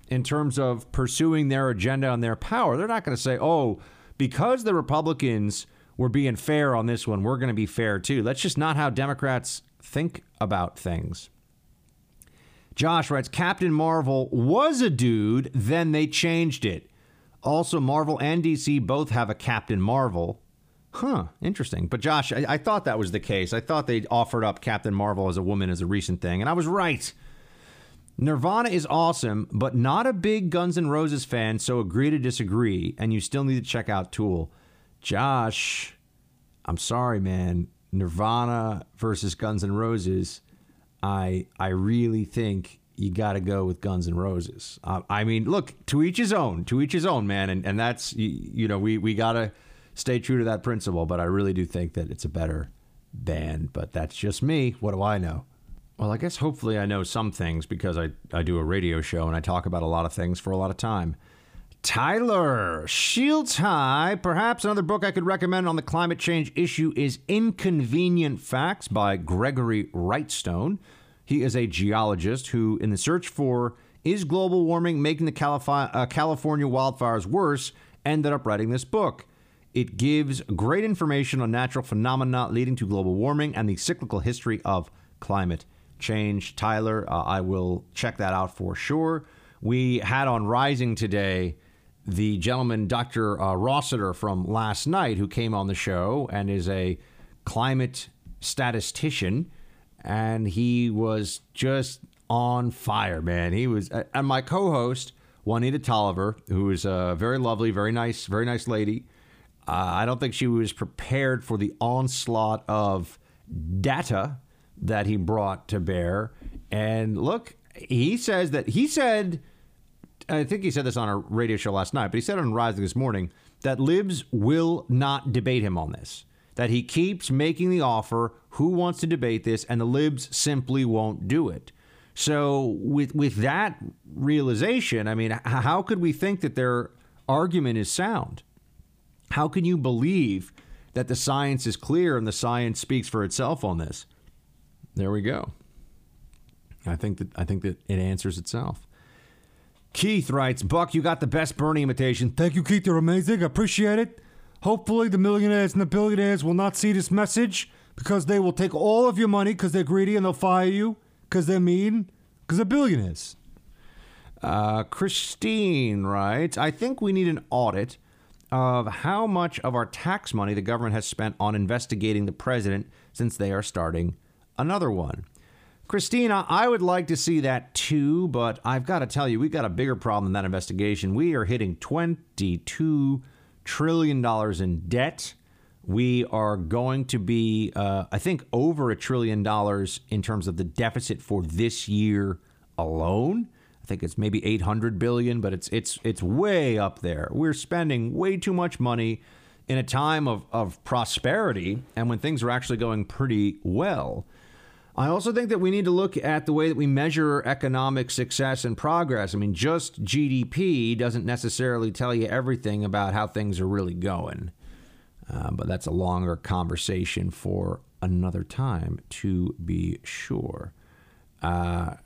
in terms of pursuing their agenda and their power. They're not going to say, oh, because the Republicans were being fair on this one, we're going to be fair too. That's just not how Democrats think about things. Josh writes Captain Marvel was a dude, then they changed it. Also, Marvel and DC both have a Captain Marvel. Huh, interesting. But Josh, I, I, thought that was the case. I thought they offered up Captain Marvel as a woman as a recent thing, and I was right. Nirvana is awesome, but not a big Guns N' Roses fan, so agree to disagree, and you still need to check out Tool. Josh, I'm sorry, man. Nirvana versus Guns N' Roses, I I really think you got to go with Guns N' Roses. Uh, I mean, look, to each his own, to each his own, man, and and that's you, you know we we got to stay true to that principle. But I really do think that it's a better band. But that's just me. What do I know? Well, I guess hopefully I know some things because I, I do a radio show and I talk about a lot of things for a lot of time. Tyler, Shields High. Perhaps another book I could recommend on the climate change issue is Inconvenient Facts by Gregory Wrightstone. He is a geologist who, in the search for is global warming making the uh, California wildfires worse, ended up writing this book. It gives great information on natural phenomena leading to global warming and the cyclical history of climate change. Tyler, uh, I will check that out for sure. We had on Rising today the gentleman, Dr. Uh, Rossiter, from last night, who came on the show and is a climate statistician. And he was just on fire, man. He was, and my co host, Juanita Tolliver, who is a very lovely, very nice, very nice lady. Uh, I don't think she was prepared for the onslaught of data that he brought to bear. And look, he says that he said, I think he said this on a radio show last night, but he said on Rising this morning that libs will not debate him on this. That he keeps making the offer, who wants to debate this, and the libs simply won't do it. So, with with that realization, I mean, how could we think that their argument is sound? How can you believe that the science is clear and the science speaks for itself on this. There we go. I think that I think that it answers itself. Keith writes, Buck, you got the best Bernie imitation. Thank you, Keith. You're amazing. I appreciate it. Hopefully, the millionaires and the billionaires will not see this message because they will take all of your money because they're greedy and they'll fire you because they're mean because they're billionaires. Uh, Christine writes, I think we need an audit of how much of our tax money the government has spent on investigating the president since they are starting another one. Christina, I would like to see that too, but I've got to tell you, we've got a bigger problem than that investigation. We are hitting $22 trillion in debt. We are going to be, uh, I think, over a trillion dollars in terms of the deficit for this year alone. Think it's maybe 800 billion, but it's it's it's way up there. We're spending way too much money in a time of, of prosperity and when things are actually going pretty well. I also think that we need to look at the way that we measure economic success and progress. I mean, just GDP doesn't necessarily tell you everything about how things are really going. Uh, but that's a longer conversation for another time, to be sure. Uh,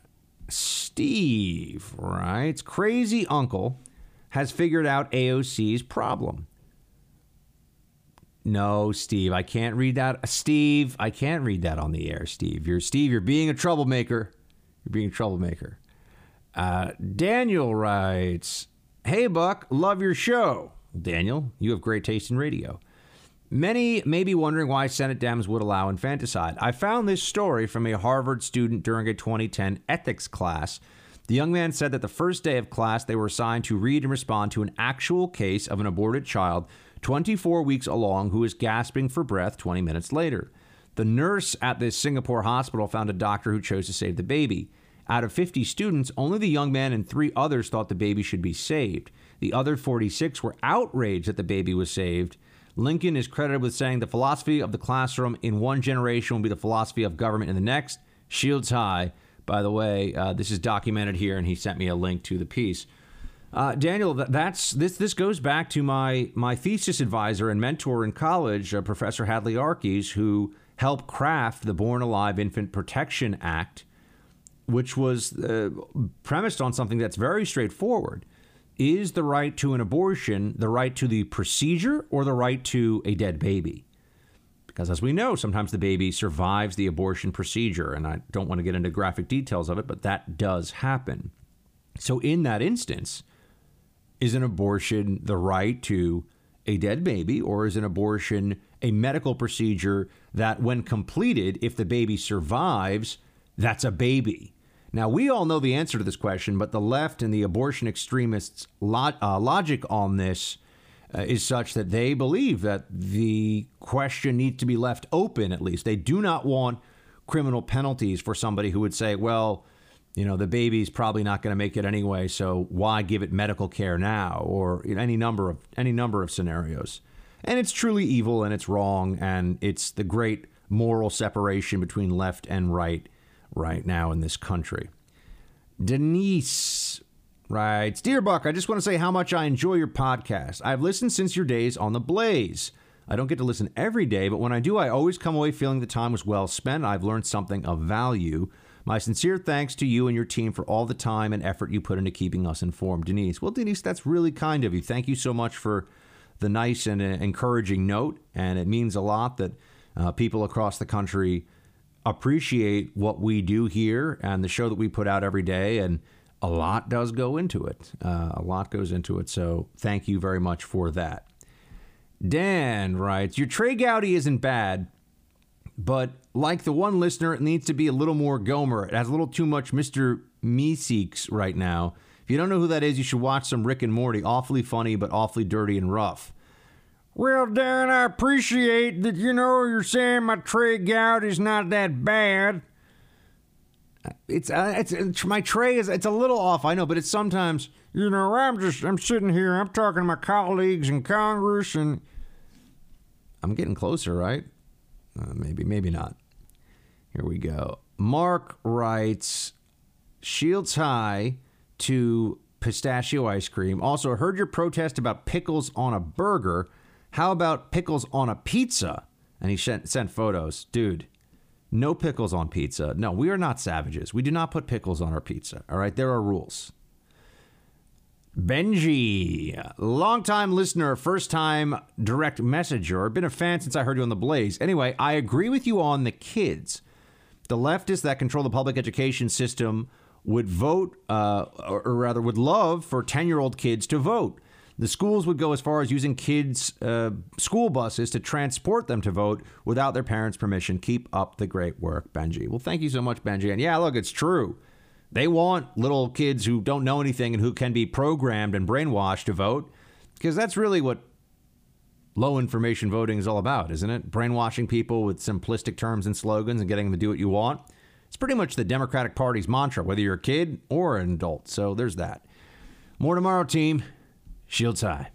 Steve writes Crazy uncle has figured out AOC's problem. No, Steve, I can't read that. Steve, I can't read that on the air, Steve. You're Steve, you're being a troublemaker. You're being a troublemaker. Uh, Daniel writes, Hey Buck, love your show. Daniel, you have great taste in radio. Many may be wondering why Senate Dems would allow infanticide. I found this story from a Harvard student during a 2010 ethics class. The young man said that the first day of class, they were assigned to read and respond to an actual case of an aborted child 24 weeks along who was gasping for breath 20 minutes later. The nurse at this Singapore hospital found a doctor who chose to save the baby. Out of 50 students, only the young man and three others thought the baby should be saved. The other 46 were outraged that the baby was saved Lincoln is credited with saying the philosophy of the classroom in one generation will be the philosophy of government in the next. Shields high. By the way, uh, this is documented here, and he sent me a link to the piece. Uh, Daniel, that's this. This goes back to my my thesis advisor and mentor in college, uh, Professor Hadley Arkes, who helped craft the Born Alive Infant Protection Act, which was uh, premised on something that's very straightforward is the right to an abortion the right to the procedure or the right to a dead baby? Because as we know, sometimes the baby survives the abortion procedure, and I don't want to get into graphic details of it, but that does happen. So, in that instance, is an abortion the right to a dead baby, or is an abortion a medical procedure that, when completed, if the baby survives, that's a baby? Now, we all know the answer to this question, but the left and the abortion extremists' uh, logic on this uh, is such that they believe that the question needs to be left open, at least. They do not want criminal penalties for somebody who would say, well, you know, the baby's probably not going to make it anyway, so why give it medical care now? Or any number of any number of scenarios. And it's truly evil and it's wrong, and it's the great moral separation between left and right right now in this country. Denise writes Dear Buck, I just want to say how much I enjoy your podcast. I've listened since your days on The Blaze. I don't get to listen every day, but when I do, I always come away feeling the time was well spent. I've learned something of value. My sincere thanks to you and your team for all the time and effort you put into keeping us informed. Denise, well, Denise, that's really kind of you. Thank you so much for the nice and uh, encouraging note. And it means a lot that uh, people across the country appreciate what we do here and the show that we put out every day. And a lot does go into it. Uh, a lot goes into it. So thank you very much for that. Dan writes Your Trey Gowdy isn't bad, but like the one listener, it needs to be a little more Gomer. It has a little too much Mr. Meeseeks right now. If you don't know who that is, you should watch some Rick and Morty. Awfully funny, but awfully dirty and rough. Well, Dan, I appreciate that you know you're saying my tray gout is not that bad. It's, uh, it's it's my Trey is it's a little off, I know, but it's sometimes you know I'm just I'm sitting here, I'm talking to my colleagues in Congress, and I'm getting closer, right? Uh, maybe maybe not. Here we go. Mark writes, Shields high to pistachio ice cream. Also, heard your protest about pickles on a burger. How about pickles on a pizza? And he sent, sent photos. Dude, no pickles on pizza. No, we are not savages. We do not put pickles on our pizza. All right, there are rules. Benji, longtime listener, first time direct messenger. Been a fan since I heard you on The Blaze. Anyway, I agree with you on the kids. The leftists that control the public education system would vote, uh, or, rather, would love for 10 year old kids to vote. The schools would go as far as using kids' uh, school buses to transport them to vote without their parents' permission. Keep up the great work, Benji. Well, thank you so much, Benji. And yeah, look, it's true. They want little kids who don't know anything and who can be programmed and brainwashed to vote because that's really what low information voting is all about, isn't it? Brainwashing people with simplistic terms and slogans and getting them to do what you want. It's pretty much the Democratic Party's mantra, whether you're a kid or an adult. So there's that. More tomorrow, team. Shields high.